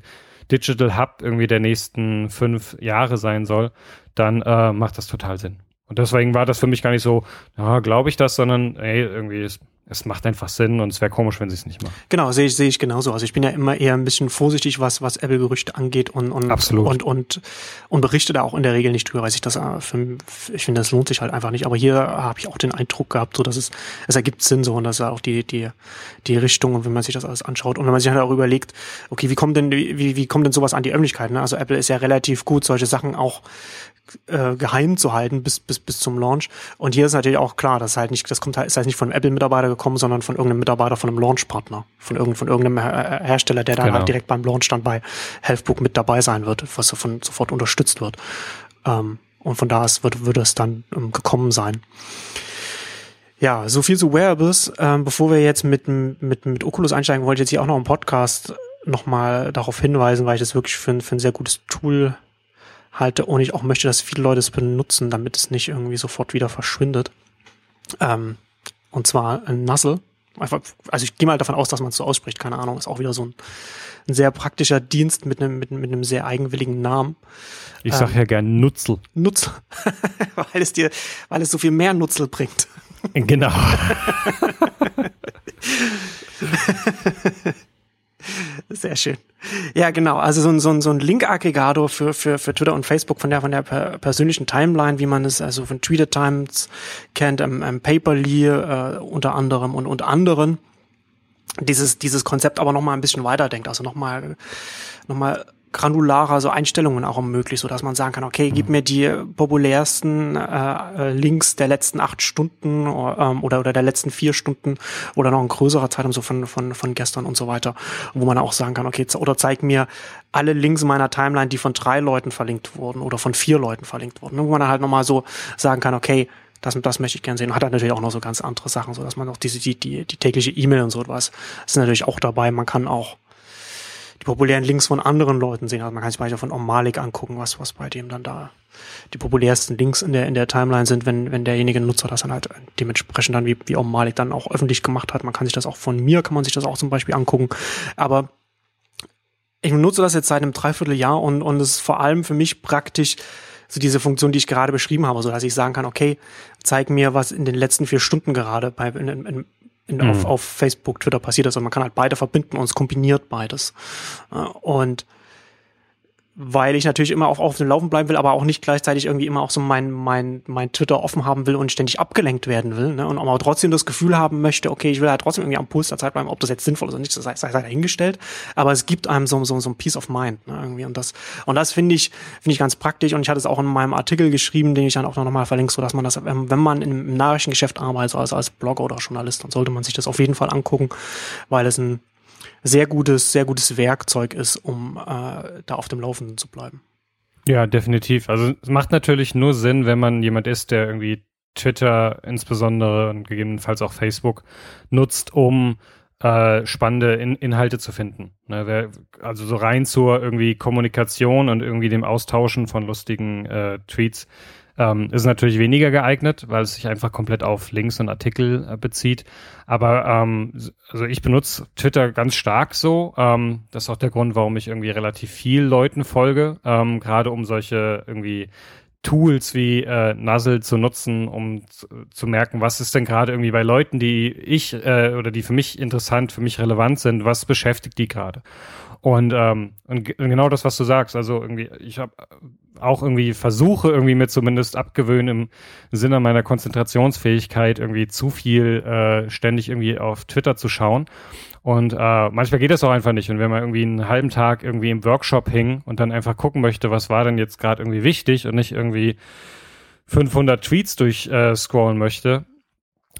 Digital Hub irgendwie der nächsten fünf Jahre sein soll, dann äh, macht das total Sinn. Und deswegen war das für mich gar nicht so, ja, glaube ich das, sondern ey, irgendwie ist es macht einfach Sinn und es wäre komisch, wenn sie es nicht machen. Genau, sehe ich, sehe ich genauso. Also ich bin ja immer eher ein bisschen vorsichtig, was, was Apple-Gerüchte angeht und, und, Absolut. und, und, und berichte da auch in der Regel nicht drüber, weil ich das, äh, für, ich finde, das lohnt sich halt einfach nicht. Aber hier habe ich auch den Eindruck gehabt, so dass es, es ergibt Sinn so und dass auch die, die, die Richtung und wenn man sich das alles anschaut und wenn man sich halt auch überlegt, okay, wie kommt denn, wie, wie kommt denn sowas an die Öffentlichkeit? Ne? Also Apple ist ja relativ gut, solche Sachen auch äh, geheim zu halten bis, bis, bis zum Launch. Und hier ist natürlich auch klar, das halt nicht, das kommt halt, ist halt nicht von einem Apple-Mitarbeiter gekommen, sondern von irgendeinem Mitarbeiter von einem Launchpartner, von, irgend, von irgendeinem Hersteller, der dann genau. halt direkt beim Launch dann bei Healthbook mit dabei sein wird, was davon sofort unterstützt wird. Ähm, und von da aus wird, würde es dann ähm, gekommen sein. Ja, so viel zu Wearables. Ähm, bevor wir jetzt mit, mit, mit Oculus einsteigen, wollte ich jetzt hier auch noch im Podcast nochmal darauf hinweisen, weil ich das wirklich für, für ein sehr gutes Tool halte und ich auch möchte, dass viele Leute es benutzen, damit es nicht irgendwie sofort wieder verschwindet. Ähm, und zwar ein Nuzzle. Einfach, also ich gehe mal davon aus, dass man es so ausspricht, keine Ahnung, ist auch wieder so ein, ein sehr praktischer Dienst mit einem, mit, mit einem sehr eigenwilligen Namen. Ich sag ähm, ja gern Nutzel. Nutzel. weil es dir, weil es so viel mehr Nutzel bringt. Genau. Sehr schön. Ja, genau. Also so ein, so ein, so ein Link-Aggregator für, für, für Twitter und Facebook von der, von der per persönlichen Timeline, wie man es also von Twitter Times kennt, ähm, ähm, Paperly äh, unter anderem und, und anderen. Dieses, dieses Konzept aber nochmal ein bisschen weiterdenkt, also nochmal noch mal granularer so Einstellungen auch möglich, so dass man sagen kann, okay, gib mir die populärsten äh, Links der letzten acht Stunden ähm, oder oder der letzten vier Stunden oder noch ein größerer Zeitraum so von von von gestern und so weiter, wo man auch sagen kann, okay, oder zeig mir alle Links meiner Timeline, die von drei Leuten verlinkt wurden oder von vier Leuten verlinkt wurden, wo man dann halt nochmal so sagen kann, okay, das und das möchte ich gerne sehen. Und hat halt natürlich auch noch so ganz andere Sachen, so dass man auch diese, die, die, die tägliche E-Mail und so etwas ist natürlich auch dabei. Man kann auch die populären Links von anderen Leuten sehen. Also man kann sich beispielsweise von Om Malik angucken, was, was bei dem dann da die populärsten Links in der, in der Timeline sind, wenn, wenn derjenige Nutzer das dann halt dementsprechend dann wie, wie Om Malik dann auch öffentlich gemacht hat. Man kann sich das auch von mir, kann man sich das auch zum Beispiel angucken. Aber ich nutze das jetzt seit einem Dreivierteljahr und, und es ist vor allem für mich praktisch, so diese Funktion, die ich gerade beschrieben habe, so dass ich sagen kann, okay, zeig mir, was in den letzten vier Stunden gerade bei, in, in, in, mhm. auf, auf Facebook, Twitter passiert ist. Und man kann halt beide verbinden und es kombiniert beides. Und weil ich natürlich immer auch auf dem Laufen bleiben will, aber auch nicht gleichzeitig irgendwie immer auch so mein, mein, mein Twitter offen haben will und ständig abgelenkt werden will. Ne? Und aber trotzdem das Gefühl haben möchte, okay, ich will halt trotzdem irgendwie am Puls der Zeit bleiben, ob das jetzt sinnvoll ist oder nicht, das sei, sei dahingestellt. Aber es gibt einem so, so, so ein Peace of Mind ne? irgendwie. Und das, und das finde ich, finde ich ganz praktisch. Und ich hatte es auch in meinem Artikel geschrieben, den ich dann auch noch mal verlinke, so dass man das, wenn man im Nachrichtengeschäft arbeitet, also als Blogger oder Journalist, dann sollte man sich das auf jeden Fall angucken, weil es ein sehr gutes, sehr gutes Werkzeug ist, um äh, da auf dem Laufenden zu bleiben. Ja, definitiv. Also es macht natürlich nur Sinn, wenn man jemand ist, der irgendwie Twitter insbesondere und gegebenenfalls auch Facebook nutzt, um äh, spannende In Inhalte zu finden. Ne, wer, also so rein zur irgendwie Kommunikation und irgendwie dem Austauschen von lustigen äh, Tweets ähm, ist natürlich weniger geeignet, weil es sich einfach komplett auf Links und Artikel äh, bezieht. Aber ähm, also ich benutze Twitter ganz stark so. Ähm, das ist auch der Grund, warum ich irgendwie relativ viel Leuten folge, ähm, gerade um solche irgendwie Tools wie äh, Nuzzle zu nutzen, um zu, zu merken, was ist denn gerade irgendwie bei Leuten, die ich äh, oder die für mich interessant, für mich relevant sind, was beschäftigt die gerade. Und, ähm, und genau das, was du sagst, also irgendwie, ich habe auch irgendwie versuche irgendwie mir zumindest abgewöhnen im Sinne meiner Konzentrationsfähigkeit irgendwie zu viel äh, ständig irgendwie auf Twitter zu schauen. Und äh, manchmal geht das auch einfach nicht. Und wenn man irgendwie einen halben Tag irgendwie im Workshop hing und dann einfach gucken möchte, was war denn jetzt gerade irgendwie wichtig und nicht irgendwie 500 Tweets durchscrollen äh, möchte,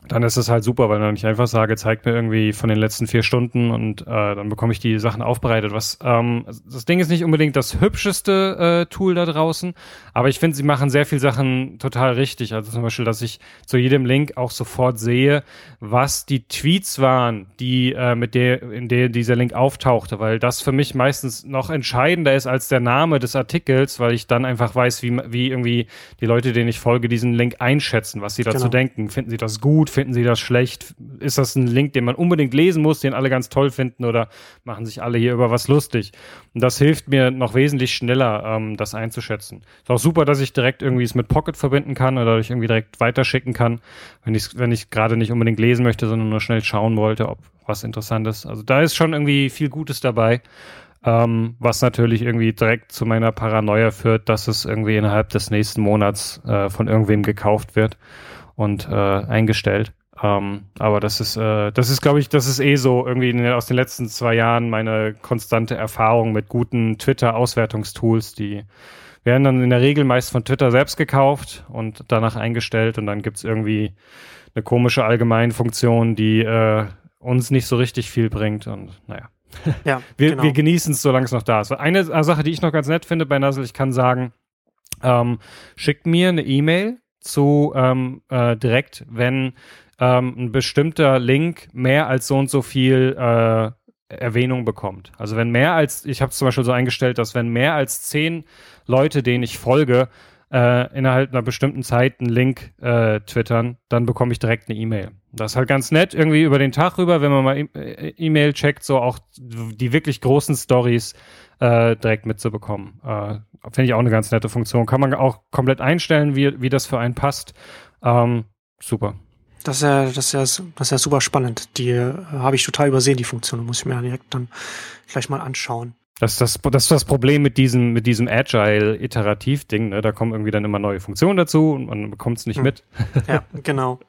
dann ist es halt super, weil dann ich einfach sage, zeig mir irgendwie von den letzten vier Stunden und äh, dann bekomme ich die Sachen aufbereitet. Was ähm, das Ding ist nicht unbedingt das hübscheste äh, Tool da draußen, aber ich finde, sie machen sehr viel Sachen total richtig. Also zum Beispiel, dass ich zu jedem Link auch sofort sehe, was die Tweets waren, die äh, mit der in der dieser Link auftauchte, weil das für mich meistens noch entscheidender ist als der Name des Artikels, weil ich dann einfach weiß, wie wie irgendwie die Leute, denen ich folge, diesen Link einschätzen, was sie dazu genau. denken. Finden sie das gut? Finden Sie das schlecht? Ist das ein Link, den man unbedingt lesen muss, den alle ganz toll finden oder machen sich alle hier über was lustig? Und das hilft mir noch wesentlich schneller, ähm, das einzuschätzen. Ist auch super, dass ich direkt irgendwie es mit Pocket verbinden kann oder ich irgendwie direkt weiterschicken kann, wenn ich wenn ich gerade nicht unbedingt lesen möchte, sondern nur schnell schauen wollte, ob was interessant ist. Also da ist schon irgendwie viel Gutes dabei. Ähm, was natürlich irgendwie direkt zu meiner Paranoia führt, dass es irgendwie innerhalb des nächsten Monats äh, von irgendwem gekauft wird und äh, eingestellt. Ähm, aber das ist, äh, das ist, glaube ich, das ist eh so irgendwie den, aus den letzten zwei Jahren meine konstante Erfahrung mit guten Twitter-Auswertungstools, die werden dann in der Regel meist von Twitter selbst gekauft und danach eingestellt und dann gibt's irgendwie eine komische Allgemeinfunktion, die äh, uns nicht so richtig viel bringt und naja. Ja, wir, genau. wir genießen es, solange es noch da ist. Eine Sache, die ich noch ganz nett finde bei Nuzzle, ich kann sagen, ähm, schickt mir eine E-Mail zu ähm, äh, direkt, wenn ähm, ein bestimmter Link mehr als so und so viel äh, Erwähnung bekommt. Also wenn mehr als, ich habe es zum Beispiel so eingestellt, dass wenn mehr als zehn Leute, denen ich folge, äh, innerhalb einer bestimmten Zeit einen Link äh, twittern, dann bekomme ich direkt eine E-Mail. Das ist halt ganz nett, irgendwie über den Tag rüber, wenn man mal e-, äh, E-Mail checkt, so auch die wirklich großen Stories äh, direkt mitzubekommen. Äh, Finde ich auch eine ganz nette Funktion. Kann man auch komplett einstellen, wie, wie das für einen passt. Ähm, super. Das ist ja, das ist ja, das ist ja super spannend. Die äh, habe ich total übersehen, die Funktion. Muss ich mir direkt dann gleich mal anschauen. Das, das, das ist das Problem mit diesem, mit diesem Agile-Iterativ-Ding. Ne? Da kommen irgendwie dann immer neue Funktionen dazu und man bekommt es nicht hm. mit. Ja, genau.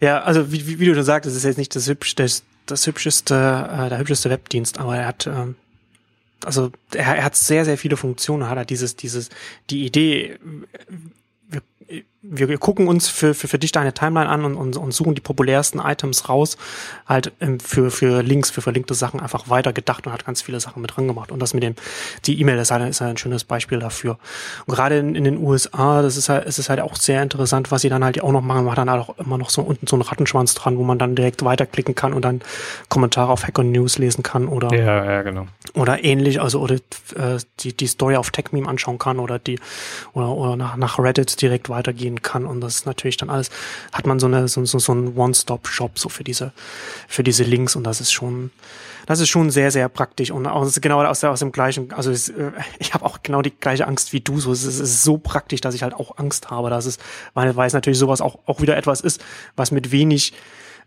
Ja, also wie, wie, wie du schon sagst, es ist jetzt nicht das, hübsch, das, das hübscheste, äh, der hübscheste Webdienst, aber er hat, ähm, also er, er hat sehr, sehr viele Funktionen, hat er dieses, dieses, die Idee, wir gucken uns für, für, für dich deine Timeline an und, und, und suchen die populärsten Items raus, halt ähm, für, für Links, für verlinkte Sachen einfach weiter gedacht und hat ganz viele Sachen mit dran gemacht. Und das mit dem, die E-Mail ist halt, ist halt ein schönes Beispiel dafür. Und gerade in, in den USA, das ist halt, ist es halt auch sehr interessant, was sie dann halt auch noch machen, man hat dann halt auch immer noch so unten so einen Rattenschwanz dran, wo man dann direkt weiterklicken kann und dann Kommentare auf Hacker News lesen kann oder, ja, ja, genau. oder ähnlich, also oder äh, die, die Story auf TechMeme anschauen kann oder die, oder, oder nach, nach Reddit direkt weitergehen gehen kann. Und das ist natürlich dann alles, hat man so eine, so, so, so ein One-Stop-Shop so für diese, für diese Links und das ist schon, das ist schon sehr, sehr praktisch und aus, genau aus, aus dem gleichen, also es, äh, ich habe auch genau die gleiche Angst wie du. So, es ist, es ist so praktisch, dass ich halt auch Angst habe, dass es, weil, weil es natürlich sowas auch, auch wieder etwas ist, was mit wenig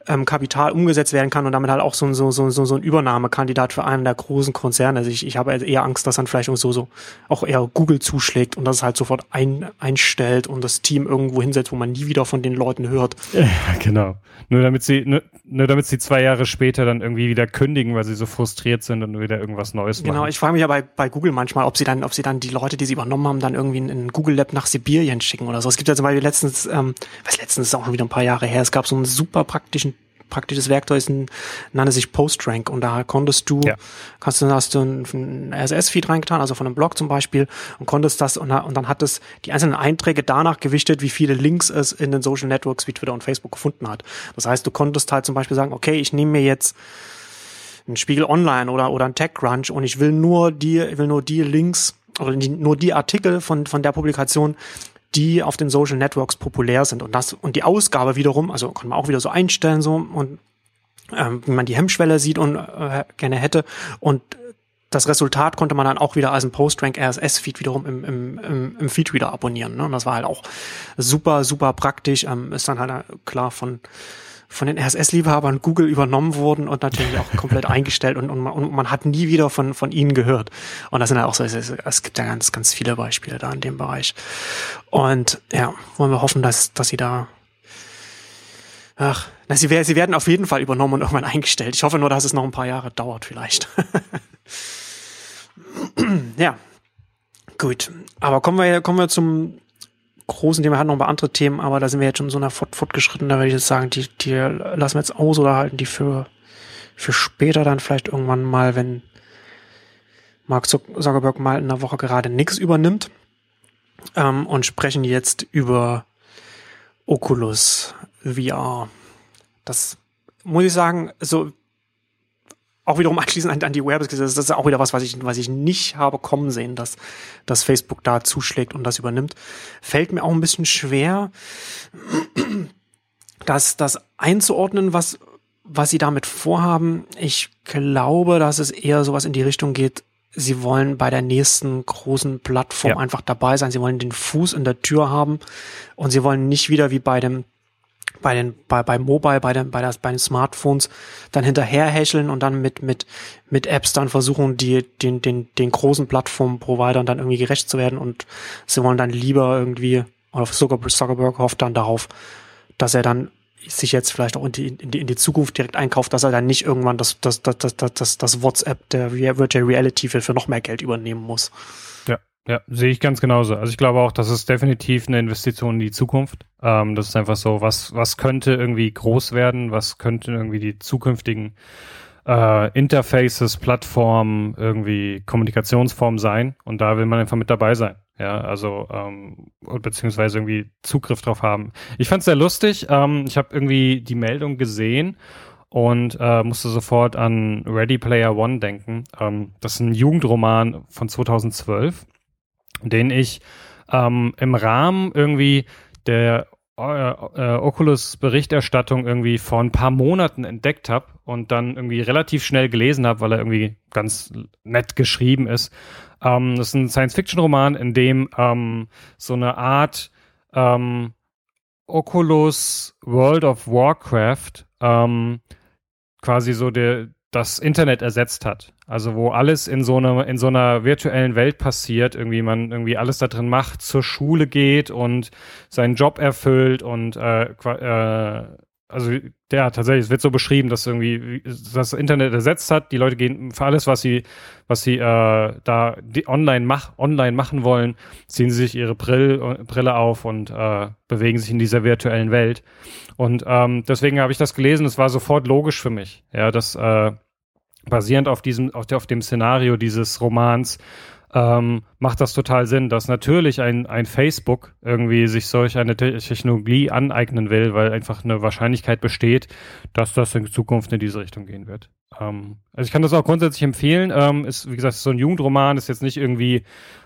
ähm, Kapital umgesetzt werden kann und damit halt auch so, so, so, so, so ein Übernahmekandidat für einen der großen Konzerne. Also ich, ich habe eher Angst, dass dann vielleicht so, so auch eher Google zuschlägt und das halt sofort ein, einstellt und das Team irgendwo hinsetzt, wo man nie wieder von den Leuten hört. Ja, genau. Nur damit sie, nur, nur damit sie zwei Jahre später dann irgendwie wieder kündigen, weil sie so frustriert sind und wieder irgendwas Neues genau, machen. Genau, ich frage mich ja bei, bei Google manchmal, ob sie dann, ob sie dann die Leute, die sie übernommen haben, dann irgendwie in, in Google Lab nach Sibirien schicken oder so. Es gibt ja zum Beispiel letztens, ähm, was letztens ist auch schon wieder ein paar Jahre her, es gab so einen super praktischen praktisches Werkzeug ist ein, nannte sich PostRank und da konntest du, ja. kannst du, hast du ein, RSS-Feed reingetan, also von einem Blog zum Beispiel und konntest das und, und dann hat es die einzelnen Einträge danach gewichtet, wie viele Links es in den Social Networks wie Twitter und Facebook gefunden hat. Das heißt, du konntest halt zum Beispiel sagen, okay, ich nehme mir jetzt ein Spiegel Online oder, oder ein TechCrunch und ich will nur die, ich will nur die Links oder die, nur die Artikel von, von der Publikation, die auf den Social Networks populär sind. Und das, und die Ausgabe wiederum, also kann man auch wieder so einstellen, so, und ähm, wie man die Hemmschwelle sieht und äh, gerne hätte. Und das Resultat konnte man dann auch wieder als ein PostRank RSS-Feed wiederum im, im, im, im Feed wieder abonnieren. Ne? Und das war halt auch super, super praktisch. Ähm, ist dann halt äh, klar von von den RSS-Liebhabern Google übernommen wurden und natürlich auch komplett eingestellt und, und, man, und man hat nie wieder von, von ihnen gehört. Und das sind ja auch so, es, es gibt ja ganz, ganz viele Beispiele da in dem Bereich. Und ja, wollen wir hoffen, dass, dass sie da Ach, na, sie, sie werden auf jeden Fall übernommen und irgendwann eingestellt. Ich hoffe nur, dass es noch ein paar Jahre dauert vielleicht. ja, gut. Aber kommen wir, kommen wir zum großen Thema, wir hatten noch ein paar andere Themen, aber da sind wir jetzt schon so einer fort, fortgeschritten, da würde ich jetzt sagen, die, die lassen wir jetzt aus oder halten die für, für später dann vielleicht irgendwann mal, wenn Mark Zuckerberg mal in der Woche gerade nichts übernimmt ähm, und sprechen jetzt über Oculus VR. Das muss ich sagen, so auch wiederum anschließend an, an die Werbes, das ist auch wieder was, was ich, was ich nicht habe kommen sehen, dass, dass Facebook da zuschlägt und das übernimmt. Fällt mir auch ein bisschen schwer, das, das einzuordnen, was, was sie damit vorhaben. Ich glaube, dass es eher sowas in die Richtung geht, sie wollen bei der nächsten großen Plattform ja. einfach dabei sein. Sie wollen den Fuß in der Tür haben und sie wollen nicht wieder wie bei dem bei den bei, bei Mobile, bei den bei, das, bei den Smartphones dann hinterherhäscheln und dann mit mit mit Apps dann versuchen, die den den den großen Plattform-Providern dann irgendwie gerecht zu werden und sie wollen dann lieber irgendwie oder Zuckerberg hofft dann darauf, dass er dann sich jetzt vielleicht auch in die, in die, in die Zukunft direkt einkauft, dass er dann nicht irgendwann das, das, das, das, das, das WhatsApp der Virtual Reality für noch mehr Geld übernehmen muss. Ja, Ja, sehe ich ganz genauso. Also ich glaube auch, das ist definitiv eine Investition in die Zukunft. Ähm, das ist einfach so, was, was könnte irgendwie groß werden, was könnte irgendwie die zukünftigen äh, Interfaces, Plattformen, irgendwie Kommunikationsformen sein. Und da will man einfach mit dabei sein. Ja, also ähm, beziehungsweise irgendwie Zugriff drauf haben. Ich fand es sehr lustig. Ähm, ich habe irgendwie die Meldung gesehen und äh, musste sofort an Ready Player One denken. Ähm, das ist ein Jugendroman von 2012, den ich ähm, im Rahmen irgendwie der äh, äh, Oculus Berichterstattung irgendwie vor ein paar Monaten entdeckt habe und dann irgendwie relativ schnell gelesen habe, weil er irgendwie ganz nett geschrieben ist. Ähm, das ist ein Science-Fiction-Roman, in dem ähm, so eine Art ähm, Oculus World of Warcraft ähm, quasi so der, das Internet ersetzt hat. Also wo alles in so einer in so einer virtuellen Welt passiert, irgendwie man irgendwie alles da drin macht, zur Schule geht und seinen Job erfüllt und äh, äh, also ja, tatsächlich, es wird so beschrieben, dass irgendwie das Internet ersetzt hat. Die Leute gehen für alles, was sie, was sie äh, da online, mach, online machen wollen, ziehen sie sich ihre Brill, Brille auf und äh, bewegen sich in dieser virtuellen Welt. Und ähm, deswegen habe ich das gelesen. Es war sofort logisch für mich, ja, dass äh, basierend auf diesem, auf, dem Szenario dieses Romans ähm, macht das total Sinn, dass natürlich ein, ein Facebook irgendwie sich solch eine Te Technologie aneignen will, weil einfach eine Wahrscheinlichkeit besteht, dass das in Zukunft in diese Richtung gehen wird. Ähm, also ich kann das auch grundsätzlich empfehlen. Ähm, ist, wie gesagt, so ein Jugendroman, ist jetzt nicht irgendwie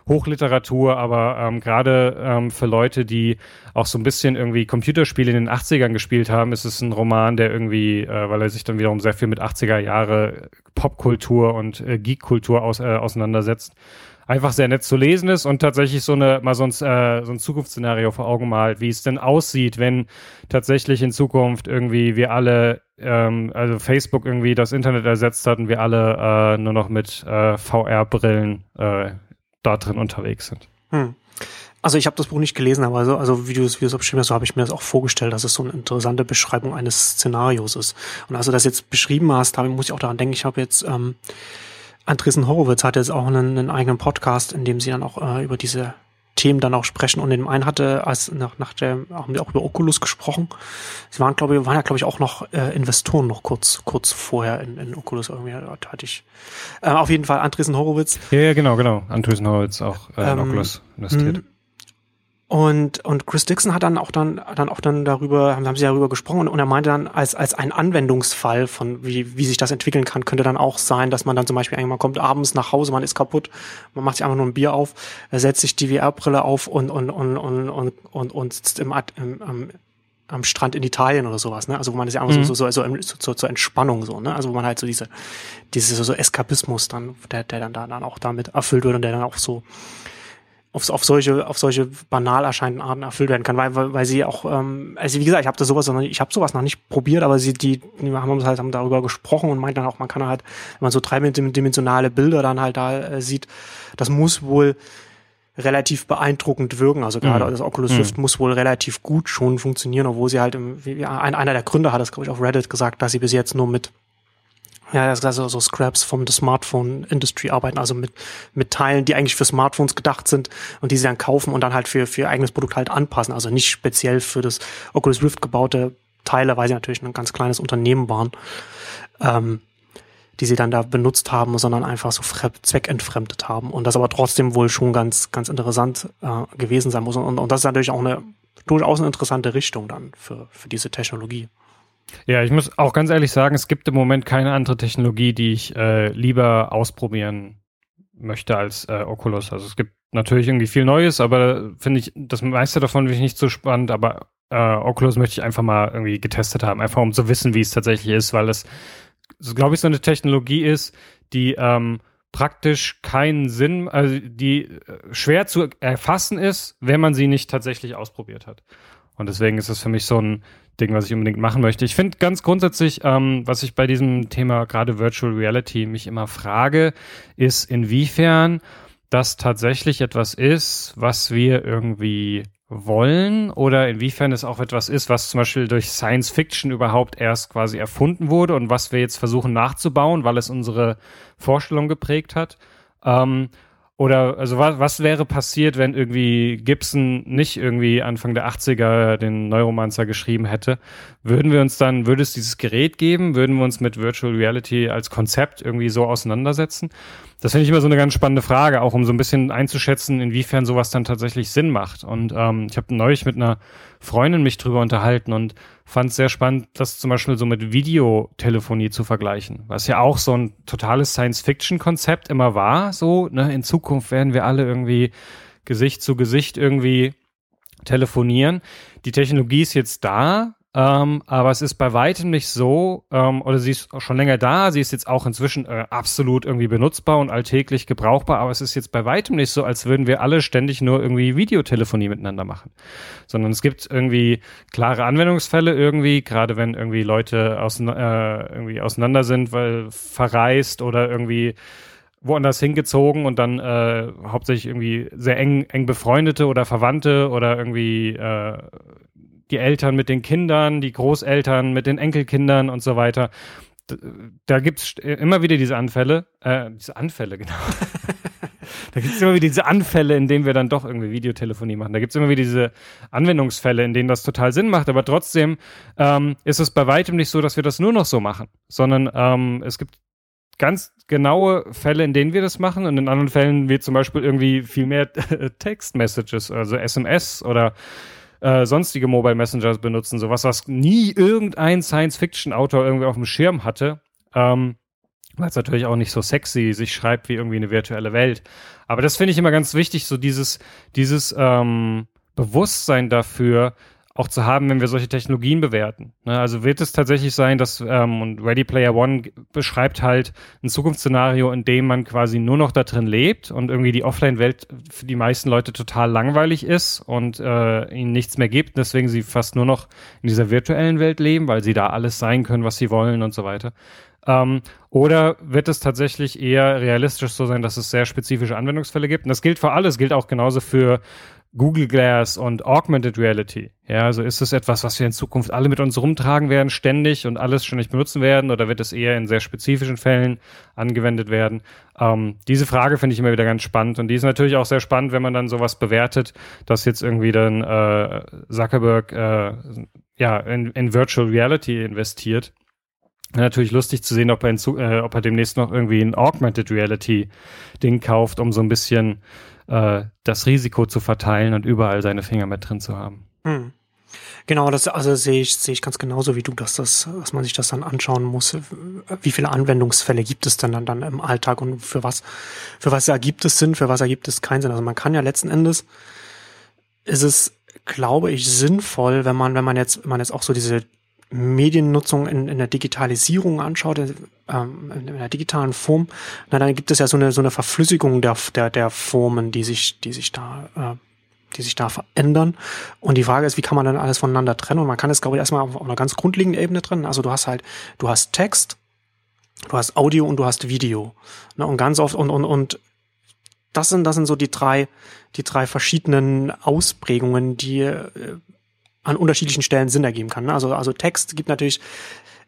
Hochliteratur, aber ähm, gerade ähm, für Leute, die auch so ein bisschen irgendwie Computerspiele in den 80ern gespielt haben, ist es ein Roman, der irgendwie, äh, weil er sich dann wiederum sehr viel mit 80er Jahre Popkultur und äh, Geekkultur aus, äh, auseinandersetzt einfach sehr nett zu lesen ist und tatsächlich so eine mal so ein, äh, so ein Zukunftsszenario vor Augen malt, wie es denn aussieht, wenn tatsächlich in Zukunft irgendwie wir alle, ähm, also Facebook irgendwie das Internet ersetzt hat und wir alle äh, nur noch mit äh, VR-Brillen äh, da drin unterwegs sind. Hm. Also ich habe das Buch nicht gelesen, aber so, also wie du es wie beschrieben hast, so habe ich mir das auch vorgestellt, dass es so eine interessante Beschreibung eines Szenarios ist. Und als du das jetzt beschrieben hast, habe, muss ich auch daran denken, ich habe jetzt ähm, Andresen Horowitz hat jetzt auch einen, einen eigenen Podcast, in dem sie dann auch äh, über diese Themen dann auch sprechen. Und in dem einen hatte, als nach, nach der, haben wir auch über Oculus gesprochen. Sie waren, glaube ich, waren ja, glaube ich, auch noch äh, Investoren noch kurz, kurz vorher in, in Oculus irgendwie hatte ich. Äh, auf jeden Fall Andresen Horowitz. Ja, ja, genau, genau. Andresen Horowitz auch äh, in ähm, Oculus investiert. Und, und Chris Dixon hat dann auch dann, dann auch dann darüber, haben sie darüber gesprochen und er meinte dann, als, als ein Anwendungsfall von wie, wie sich das entwickeln kann, könnte dann auch sein, dass man dann zum Beispiel man kommt abends nach Hause, man ist kaputt, man macht sich einfach nur ein Bier auf, setzt sich die VR-Brille auf und, und, und, und, und, und, und sitzt im, im, im am Strand in Italien oder sowas, ne? Also wo man das ja einfach mhm. so, so, so, so, so, zur Entspannung so, ne? Also wo man halt so diese, diese so Eskapismus dann, der, der dann da dann auch damit erfüllt wird und der dann auch so auf, auf solche auf solche banal erscheinenden Arten erfüllt werden kann, weil weil, weil sie auch ähm, also wie gesagt, ich habe das sowas noch nicht, ich habe sowas noch nicht probiert, aber sie die, die haben uns halt haben darüber gesprochen und meinten dann auch, man kann halt, wenn man so dreidimensionale Bilder dann halt da äh, sieht, das muss wohl relativ beeindruckend wirken. Also gerade mhm. das Oculus. Rift mhm. muss wohl relativ gut schon funktionieren, obwohl sie halt im, wie, ein, einer der Gründer hat das glaube ich auf Reddit gesagt, dass sie bis jetzt nur mit ja, das also so Scraps vom Smartphone Industry arbeiten, also mit, mit Teilen, die eigentlich für Smartphones gedacht sind und die sie dann kaufen und dann halt für, für ihr eigenes Produkt halt anpassen. Also nicht speziell für das Oculus Rift gebaute Teile, weil sie natürlich ein ganz kleines Unternehmen waren, ähm, die sie dann da benutzt haben, sondern einfach so zweckentfremdet haben. Und das aber trotzdem wohl schon ganz, ganz interessant äh, gewesen sein muss. Und, und das ist natürlich auch eine durchaus eine interessante Richtung dann für, für diese Technologie. Ja, ich muss auch ganz ehrlich sagen, es gibt im Moment keine andere Technologie, die ich äh, lieber ausprobieren möchte als äh, Oculus. Also es gibt natürlich irgendwie viel Neues, aber finde ich, das meiste davon finde ich nicht so spannend, aber äh, Oculus möchte ich einfach mal irgendwie getestet haben, einfach um zu wissen, wie es tatsächlich ist, weil es, glaube ich, so eine Technologie ist, die ähm, praktisch keinen Sinn, also die äh, schwer zu erfassen ist, wenn man sie nicht tatsächlich ausprobiert hat. Und deswegen ist es für mich so ein Ding, was ich unbedingt machen möchte. Ich finde ganz grundsätzlich, ähm, was ich bei diesem Thema gerade Virtual Reality mich immer frage, ist, inwiefern das tatsächlich etwas ist, was wir irgendwie wollen oder inwiefern es auch etwas ist, was zum Beispiel durch Science Fiction überhaupt erst quasi erfunden wurde und was wir jetzt versuchen nachzubauen, weil es unsere Vorstellung geprägt hat. Ähm, oder also was, was wäre passiert, wenn irgendwie Gibson nicht irgendwie Anfang der 80er den Neuromancer geschrieben hätte? Würden wir uns dann, würde es dieses Gerät geben? Würden wir uns mit Virtual Reality als Konzept irgendwie so auseinandersetzen? Das finde ich immer so eine ganz spannende Frage, auch um so ein bisschen einzuschätzen, inwiefern sowas dann tatsächlich Sinn macht. Und ähm, ich habe neulich mit einer Freundin mich drüber unterhalten und fand es sehr spannend, das zum Beispiel so mit Videotelefonie zu vergleichen, was ja auch so ein totales Science-Fiction-Konzept immer war. So, ne, in Zukunft werden wir alle irgendwie Gesicht zu Gesicht irgendwie telefonieren. Die Technologie ist jetzt da, ähm, aber es ist bei weitem nicht so, ähm, oder sie ist schon länger da, sie ist jetzt auch inzwischen äh, absolut irgendwie benutzbar und alltäglich gebrauchbar, aber es ist jetzt bei weitem nicht so, als würden wir alle ständig nur irgendwie Videotelefonie miteinander machen. Sondern es gibt irgendwie klare Anwendungsfälle irgendwie, gerade wenn irgendwie Leute ausein äh, irgendwie auseinander sind, weil verreist oder irgendwie woanders hingezogen und dann äh, hauptsächlich irgendwie sehr eng, eng befreundete oder Verwandte oder irgendwie äh, die Eltern mit den Kindern, die Großeltern mit den Enkelkindern und so weiter. Da gibt's immer wieder diese Anfälle, äh, diese Anfälle, genau. da gibt's immer wieder diese Anfälle, in denen wir dann doch irgendwie Videotelefonie machen. Da gibt's immer wieder diese Anwendungsfälle, in denen das total Sinn macht. Aber trotzdem ähm, ist es bei weitem nicht so, dass wir das nur noch so machen, sondern ähm, es gibt ganz genaue Fälle, in denen wir das machen und in anderen Fällen wird zum Beispiel irgendwie viel mehr Text-Messages, also SMS oder äh, sonstige Mobile Messengers benutzen, sowas, was nie irgendein Science-Fiction-Autor irgendwie auf dem Schirm hatte. Ähm, weil es natürlich auch nicht so sexy sich schreibt wie irgendwie eine virtuelle Welt. Aber das finde ich immer ganz wichtig, so dieses, dieses ähm, Bewusstsein dafür, auch zu haben, wenn wir solche Technologien bewerten. Ne? Also wird es tatsächlich sein, dass ähm, und Ready Player One beschreibt halt ein Zukunftsszenario, in dem man quasi nur noch da drin lebt und irgendwie die Offline-Welt für die meisten Leute total langweilig ist und äh, ihnen nichts mehr gibt, deswegen sie fast nur noch in dieser virtuellen Welt leben, weil sie da alles sein können, was sie wollen und so weiter. Ähm, oder wird es tatsächlich eher realistisch so sein, dass es sehr spezifische Anwendungsfälle gibt? Und das gilt für alles, gilt auch genauso für Google Glass und Augmented Reality. Ja, also ist es etwas, was wir in Zukunft alle mit uns rumtragen werden, ständig und alles ständig benutzen werden, oder wird es eher in sehr spezifischen Fällen angewendet werden? Ähm, diese Frage finde ich immer wieder ganz spannend und die ist natürlich auch sehr spannend, wenn man dann sowas bewertet, dass jetzt irgendwie dann äh, Zuckerberg äh, ja in, in Virtual Reality investiert. Natürlich lustig zu sehen, ob er, in, äh, ob er demnächst noch irgendwie ein Augmented Reality Ding kauft, um so ein bisschen äh, das Risiko zu verteilen und überall seine Finger mit drin zu haben. Hm. Genau, das also sehe ich sehe ich ganz genauso wie du, dass das, dass man sich das dann anschauen muss. Wie viele Anwendungsfälle gibt es denn dann dann im Alltag und für was für was ergibt es Sinn, für was ergibt es keinen Sinn? Also man kann ja letzten Endes ist es glaube ich sinnvoll, wenn man wenn man jetzt wenn man jetzt auch so diese Mediennutzung in, in der Digitalisierung anschaut, ähm, in der digitalen Form, na, dann gibt es ja so eine, so eine Verflüssigung der, der, der Formen, die sich, die sich da, äh, die sich da verändern. Und die Frage ist, wie kann man dann alles voneinander trennen? Und man kann es, glaube ich, erstmal auf, einer ganz grundlegenden Ebene trennen. Also du hast halt, du hast Text, du hast Audio und du hast Video. Ne? Und ganz oft, und, und, und das sind, das sind so die drei, die drei verschiedenen Ausprägungen, die äh, an unterschiedlichen Stellen Sinn ergeben kann. Ne? Also, also Text gibt natürlich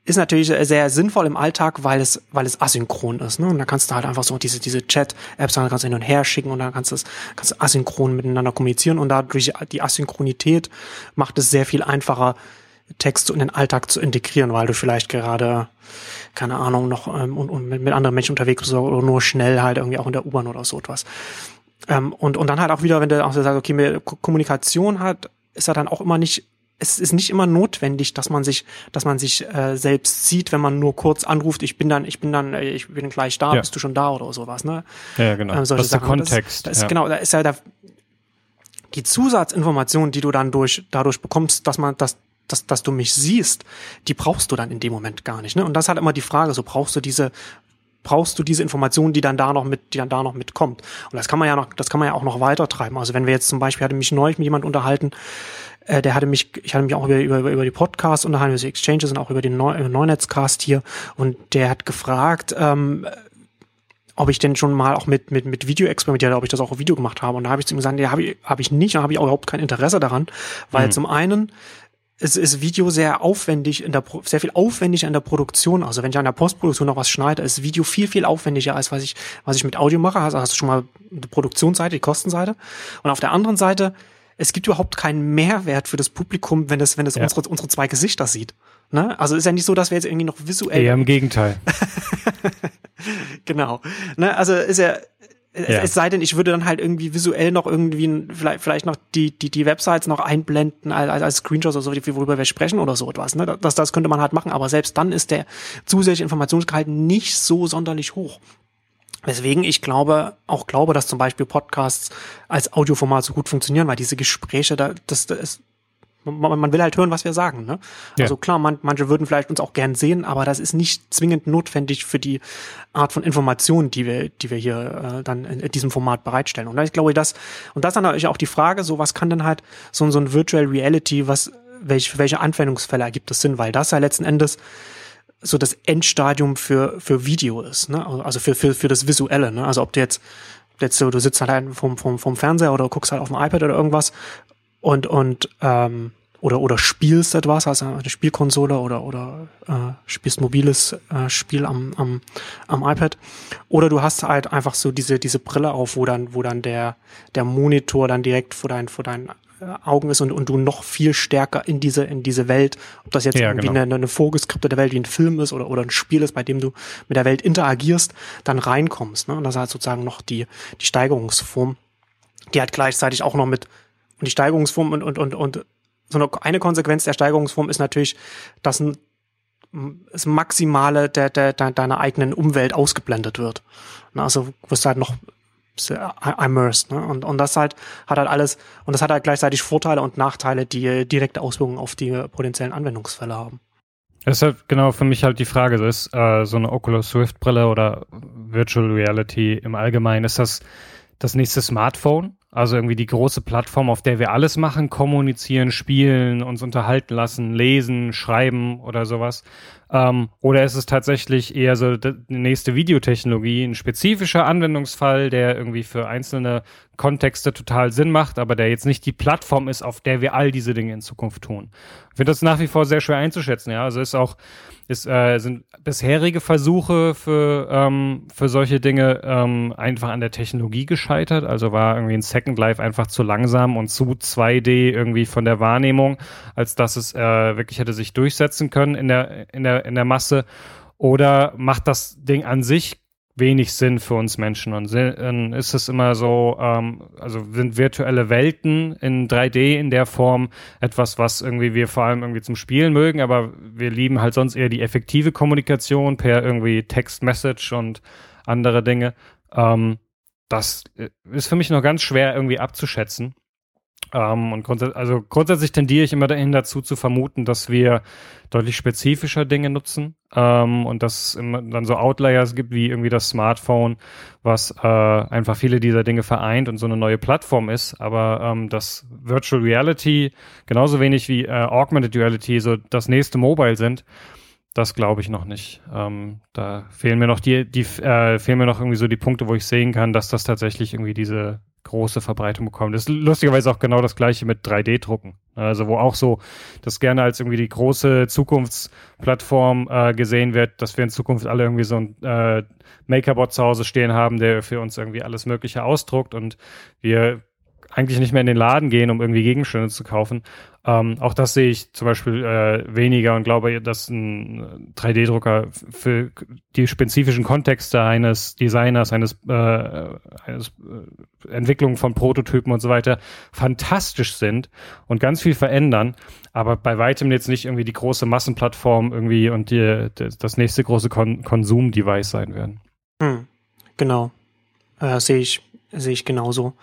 ist natürlich sehr sinnvoll im Alltag, weil es, weil es asynchron ist. Ne? Und da kannst du halt einfach so diese, diese Chat-Apps dann kannst du hin und her schicken und dann kannst du es, kannst du asynchron miteinander kommunizieren und dadurch die Asynchronität macht es sehr viel einfacher, Text in den Alltag zu integrieren, weil du vielleicht gerade, keine Ahnung, noch ähm, und, und mit, mit anderen Menschen unterwegs bist oder nur schnell halt irgendwie auch in der U-Bahn oder so etwas. Ähm, und, und dann halt auch wieder, wenn du auch sagst, okay, Kommunikation hat, ist ja dann auch immer nicht es ist nicht immer notwendig, dass man sich, dass man sich äh, selbst sieht, wenn man nur kurz anruft, ich bin dann, ich bin dann, äh, ich bin gleich da, ja. bist du schon da oder sowas, ne? Ja, genau. Ähm, das ist der Kontext. Das, das ja. Genau, da ist ja da die Zusatzinformation, die du dann durch, dadurch bekommst, dass man, dass, dass, dass du mich siehst, die brauchst du dann in dem Moment gar nicht, ne? Und das ist halt immer die Frage, so brauchst du diese, brauchst du diese Information, die dann da noch mit, die dann da noch mitkommt. Und das kann man ja noch, das kann man ja auch noch weiter treiben. Also wenn wir jetzt zum Beispiel, hatte mich neulich mit jemand unterhalten, äh, der hatte mich, ich hatte mich auch über, über, über die Podcasts unterhalten, über die Exchanges und auch über den äh, Neunetzcast hier und der hat gefragt, ähm, ob ich denn schon mal auch mit, mit, mit Video experimentiert ob ich das auch auf Video gemacht habe. Und da habe ich zu ihm gesagt, ja, habe ich, hab ich nicht, habe ich auch überhaupt kein Interesse daran, weil mhm. zum einen es ist Video sehr aufwendig in der sehr viel aufwendiger in der Produktion. Also wenn ich an der Postproduktion noch was schneide, ist Video viel viel aufwendiger als was ich was ich mit Audio mache. Also hast du schon mal die Produktionsseite, die Kostenseite. Und auf der anderen Seite, es gibt überhaupt keinen Mehrwert für das Publikum, wenn es wenn es ja. unsere unsere zwei Gesichter sieht. Ne? Also ist ja nicht so, dass wir jetzt irgendwie noch visuell. Ja, im Gegenteil. genau. Ne? Also ist ja ja. Es sei denn, ich würde dann halt irgendwie visuell noch irgendwie vielleicht, vielleicht noch die, die, die Websites noch einblenden als, als Screenshots oder so, worüber wir sprechen oder so etwas. Ne? Das, das könnte man halt machen, aber selbst dann ist der zusätzliche Informationsgehalt nicht so sonderlich hoch. Weswegen ich glaube, auch glaube, dass zum Beispiel Podcasts als Audioformat so gut funktionieren, weil diese Gespräche, da, das, das man, man will halt hören, was wir sagen. Ne? Ja. Also klar, man, manche würden vielleicht uns auch gern sehen, aber das ist nicht zwingend notwendig für die Art von Informationen, die wir, die wir hier äh, dann in, in diesem Format bereitstellen. Und ich glaube, das und das dann natürlich auch die Frage, so was kann denn halt so, so ein Virtual Reality, was welche welche Anwendungsfälle ergibt es Sinn, weil das ja letzten Endes so das Endstadium für für Video ist, ne? Also für für für das Visuelle, ne? Also ob du jetzt jetzt so, du sitzt halt vom, vom, vom Fernseher oder guckst halt auf dem iPad oder irgendwas und und ähm, oder oder spielst etwas, also eine Spielkonsole oder oder äh, spielst mobiles äh, Spiel am, am am iPad oder du hast halt einfach so diese diese Brille auf, wo dann wo dann der der Monitor dann direkt vor dein vor deinen äh, Augen ist und, und du noch viel stärker in diese in diese Welt, ob das jetzt ja, irgendwie genau. eine, eine vorgeskriptete Welt wie ein Film ist oder oder ein Spiel ist, bei dem du mit der Welt interagierst, dann reinkommst, ne? Und das ist halt sozusagen noch die die Steigerungsform, die halt gleichzeitig auch noch mit und die Steigerungsform und, und, und, und so eine, eine Konsequenz der Steigerungsform ist natürlich, dass ein, das Maximale der, der, der, deiner eigenen Umwelt ausgeblendet wird. Also wirst du halt noch immersed. Ne? Und, und das halt hat halt alles, und das hat halt gleichzeitig Vorteile und Nachteile, die direkte Auswirkungen auf die potenziellen Anwendungsfälle haben. Halt genau für mich halt die Frage, so ist äh, so eine Oculus Swift Brille oder Virtual Reality im Allgemeinen, ist das das nächste Smartphone? Also irgendwie die große Plattform, auf der wir alles machen, kommunizieren, spielen, uns unterhalten lassen, lesen, schreiben oder sowas. Ähm, oder ist es tatsächlich eher so die nächste Videotechnologie, ein spezifischer Anwendungsfall, der irgendwie für einzelne Kontexte total Sinn macht, aber der jetzt nicht die Plattform ist, auf der wir all diese Dinge in Zukunft tun. Ich finde das nach wie vor sehr schwer einzuschätzen, ja. Also ist auch ist, äh, sind bisherige Versuche für, ähm, für solche Dinge ähm, einfach an der Technologie gescheitert. Also war irgendwie ein Second Life einfach zu langsam und zu 2D irgendwie von der Wahrnehmung, als dass es äh, wirklich hätte sich durchsetzen können in der, in der, in der Masse. Oder macht das Ding an sich wenig Sinn für uns Menschen. Und ist es immer so, ähm, also sind virtuelle Welten in 3D in der Form etwas, was irgendwie wir vor allem irgendwie zum Spielen mögen, aber wir lieben halt sonst eher die effektive Kommunikation per irgendwie Text-Message und andere Dinge. Ähm, das äh, ist für mich noch ganz schwer irgendwie abzuschätzen. Ähm, und grundsätzlich, also grundsätzlich tendiere ich immer dahin dazu zu vermuten, dass wir deutlich spezifischer Dinge nutzen ähm, und dass es immer dann so Outliers gibt wie irgendwie das Smartphone, was äh, einfach viele dieser Dinge vereint und so eine neue Plattform ist. Aber ähm, dass Virtual Reality genauso wenig wie äh, Augmented Reality so das nächste Mobile sind, das glaube ich noch nicht. Ähm, da fehlen mir noch die, die äh, fehlen mir noch irgendwie so die Punkte, wo ich sehen kann, dass das tatsächlich irgendwie diese große Verbreitung bekommen. Das ist lustigerweise auch genau das gleiche mit 3D-Drucken. Also wo auch so das gerne als irgendwie die große Zukunftsplattform äh, gesehen wird, dass wir in Zukunft alle irgendwie so ein äh, Makerbot zu Hause stehen haben, der für uns irgendwie alles Mögliche ausdruckt und wir eigentlich nicht mehr in den Laden gehen, um irgendwie Gegenstände zu kaufen. Ähm, auch das sehe ich zum Beispiel äh, weniger und glaube, dass ein 3D-Drucker für die spezifischen Kontexte eines Designers, eines, äh, eines äh, Entwicklung von Prototypen und so weiter fantastisch sind und ganz viel verändern, aber bei weitem jetzt nicht irgendwie die große Massenplattform irgendwie und die, das nächste große Kon Konsum-Device sein werden. Hm, genau. Äh, sehe ich, sehe ich genauso.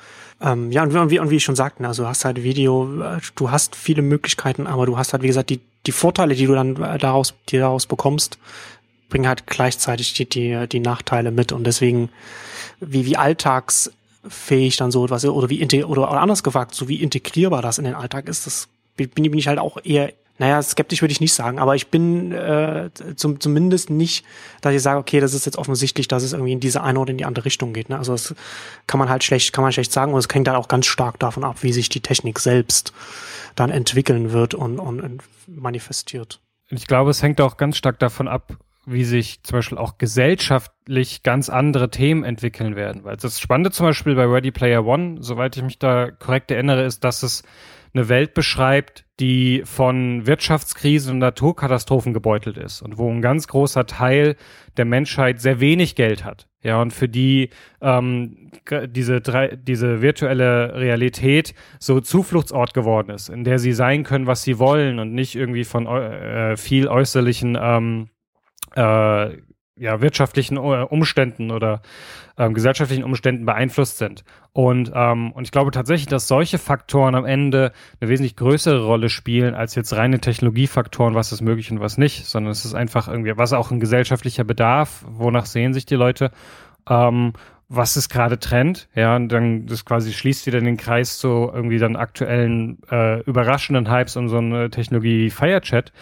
Ähm, ja, und wie, und wie ich schon sagte, also hast halt Video, äh, du hast viele Möglichkeiten, aber du hast halt, wie gesagt, die, die Vorteile, die du dann äh, daraus, die daraus bekommst, bringen halt gleichzeitig die, die, die Nachteile mit. Und deswegen, wie, wie alltagsfähig dann so etwas, oder wie, oder, oder anders gefragt, so wie integrierbar das in den Alltag ist, das bin, bin ich halt auch eher naja, skeptisch würde ich nicht sagen, aber ich bin äh, zum, zumindest nicht, dass ich sage, okay, das ist jetzt offensichtlich, dass es irgendwie in diese eine oder in die andere Richtung geht. Ne? Also das kann man halt schlecht, kann man schlecht sagen und es hängt halt auch ganz stark davon ab, wie sich die Technik selbst dann entwickeln wird und, und, und manifestiert. Ich glaube, es hängt auch ganz stark davon ab, wie sich zum Beispiel auch gesellschaftlich ganz andere Themen entwickeln werden. Weil das Spannende zum Beispiel bei Ready Player One, soweit ich mich da korrekt erinnere, ist, dass es eine Welt beschreibt, die von Wirtschaftskrisen und Naturkatastrophen gebeutelt ist und wo ein ganz großer Teil der Menschheit sehr wenig Geld hat. Ja, und für die ähm, diese, drei, diese virtuelle Realität so Zufluchtsort geworden ist, in der sie sein können, was sie wollen und nicht irgendwie von äh, viel äußerlichen ähm, äh, ja, wirtschaftlichen äh, Umständen oder ähm, gesellschaftlichen Umständen beeinflusst sind. Und, ähm, und ich glaube tatsächlich, dass solche Faktoren am Ende eine wesentlich größere Rolle spielen als jetzt reine Technologiefaktoren, was ist möglich und was nicht, sondern es ist einfach irgendwie, was auch ein gesellschaftlicher Bedarf, wonach sehen sich die Leute. Ähm, was ist gerade Trend, ja, und dann das quasi schließt wieder den Kreis zu irgendwie dann aktuellen äh, überraschenden Hypes um so eine Technologie wie Firechat,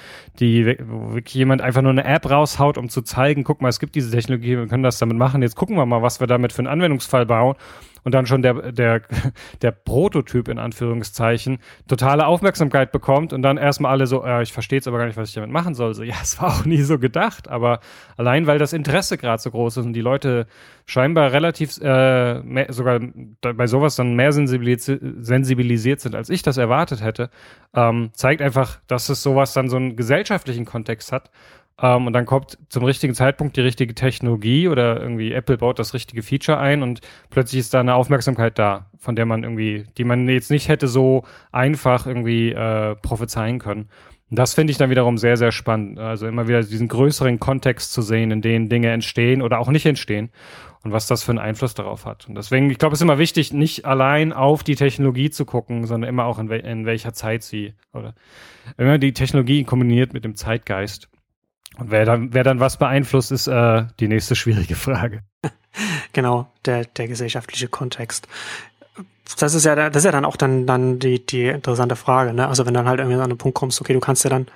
die wirklich jemand einfach nur eine App raushaut, um zu zeigen, guck mal, es gibt diese Technologie, wir können das damit machen, jetzt gucken wir mal, was wir damit für einen Anwendungsfall bauen und dann schon der, der, der Prototyp in Anführungszeichen totale Aufmerksamkeit bekommt und dann erstmal alle so, äh, ich verstehe jetzt aber gar nicht, was ich damit machen soll. So, ja, es war auch nie so gedacht, aber allein weil das Interesse gerade so groß ist und die Leute scheinbar relativ äh, mehr, sogar bei sowas dann mehr sensibilisiert, sensibilisiert sind, als ich das erwartet hätte, ähm, zeigt einfach, dass es sowas dann so einen gesellschaftlichen Kontext hat ähm, und dann kommt zum richtigen Zeitpunkt die richtige Technologie oder irgendwie Apple baut das richtige Feature ein und plötzlich ist da eine Aufmerksamkeit da, von der man irgendwie, die man jetzt nicht hätte so einfach irgendwie äh, prophezeien können. Und das finde ich dann wiederum sehr, sehr spannend. Also immer wieder diesen größeren Kontext zu sehen, in dem Dinge entstehen oder auch nicht entstehen und was das für einen Einfluss darauf hat. Und deswegen, ich glaube, es ist immer wichtig, nicht allein auf die Technologie zu gucken, sondern immer auch in, wel in welcher Zeit sie oder immer die Technologie kombiniert mit dem Zeitgeist. Und wer dann, wer dann was beeinflusst, ist äh, die nächste schwierige Frage. genau, der, der gesellschaftliche Kontext. Das ist ja, das ist ja dann auch dann, dann die, die interessante Frage, ne? Also wenn dann halt irgendwie an den Punkt kommst, okay, du kannst ja dann,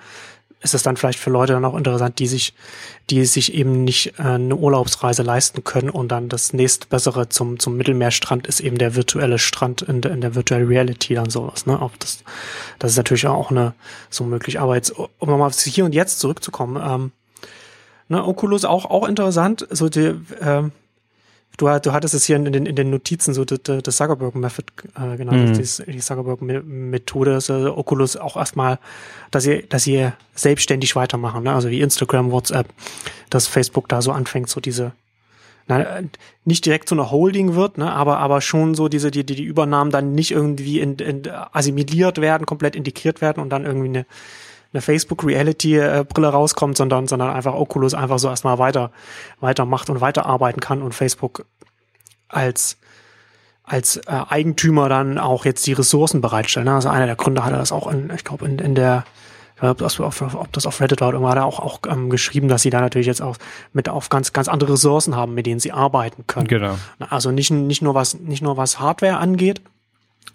ist es dann vielleicht für Leute dann auch interessant, die sich, die sich eben nicht äh, eine Urlaubsreise leisten können und dann das nächstbessere zum, zum Mittelmeerstrand ist eben der virtuelle Strand in der, in der Virtual Reality dann sowas, ne? Auch das, das ist natürlich auch eine, so möglich. Aber jetzt, um nochmal auf hier und jetzt zurückzukommen, ähm, ne, Oculus auch, auch interessant, so die, ähm, Du, du hattest es hier in den, in den Notizen so das Zuckerberg Method äh, genannt, mhm. die, die Zuckerberg Methode, also Oculus auch erstmal, dass sie, dass sie selbstständig weitermachen, ne? also wie Instagram, WhatsApp, dass Facebook da so anfängt, so diese, na, nicht direkt zu einer Holding wird, ne, aber, aber schon so diese, die, die, die Übernahmen dann nicht irgendwie in, in, assimiliert werden, komplett integriert werden und dann irgendwie eine, eine Facebook Reality Brille rauskommt, sondern sondern einfach Oculus einfach so erstmal weiter weitermacht und weiterarbeiten kann und Facebook als als äh, Eigentümer dann auch jetzt die Ressourcen bereitstellen. Ne? Also einer der Gründer hatte das auch in, ich glaube, in, in der, ob das, auf, ob das auf Reddit war, irgendwann hat er auch, auch ähm, geschrieben, dass sie da natürlich jetzt auch mit auf ganz, ganz andere Ressourcen haben, mit denen sie arbeiten können. Genau. Also nicht, nicht nur was, nicht nur was Hardware angeht,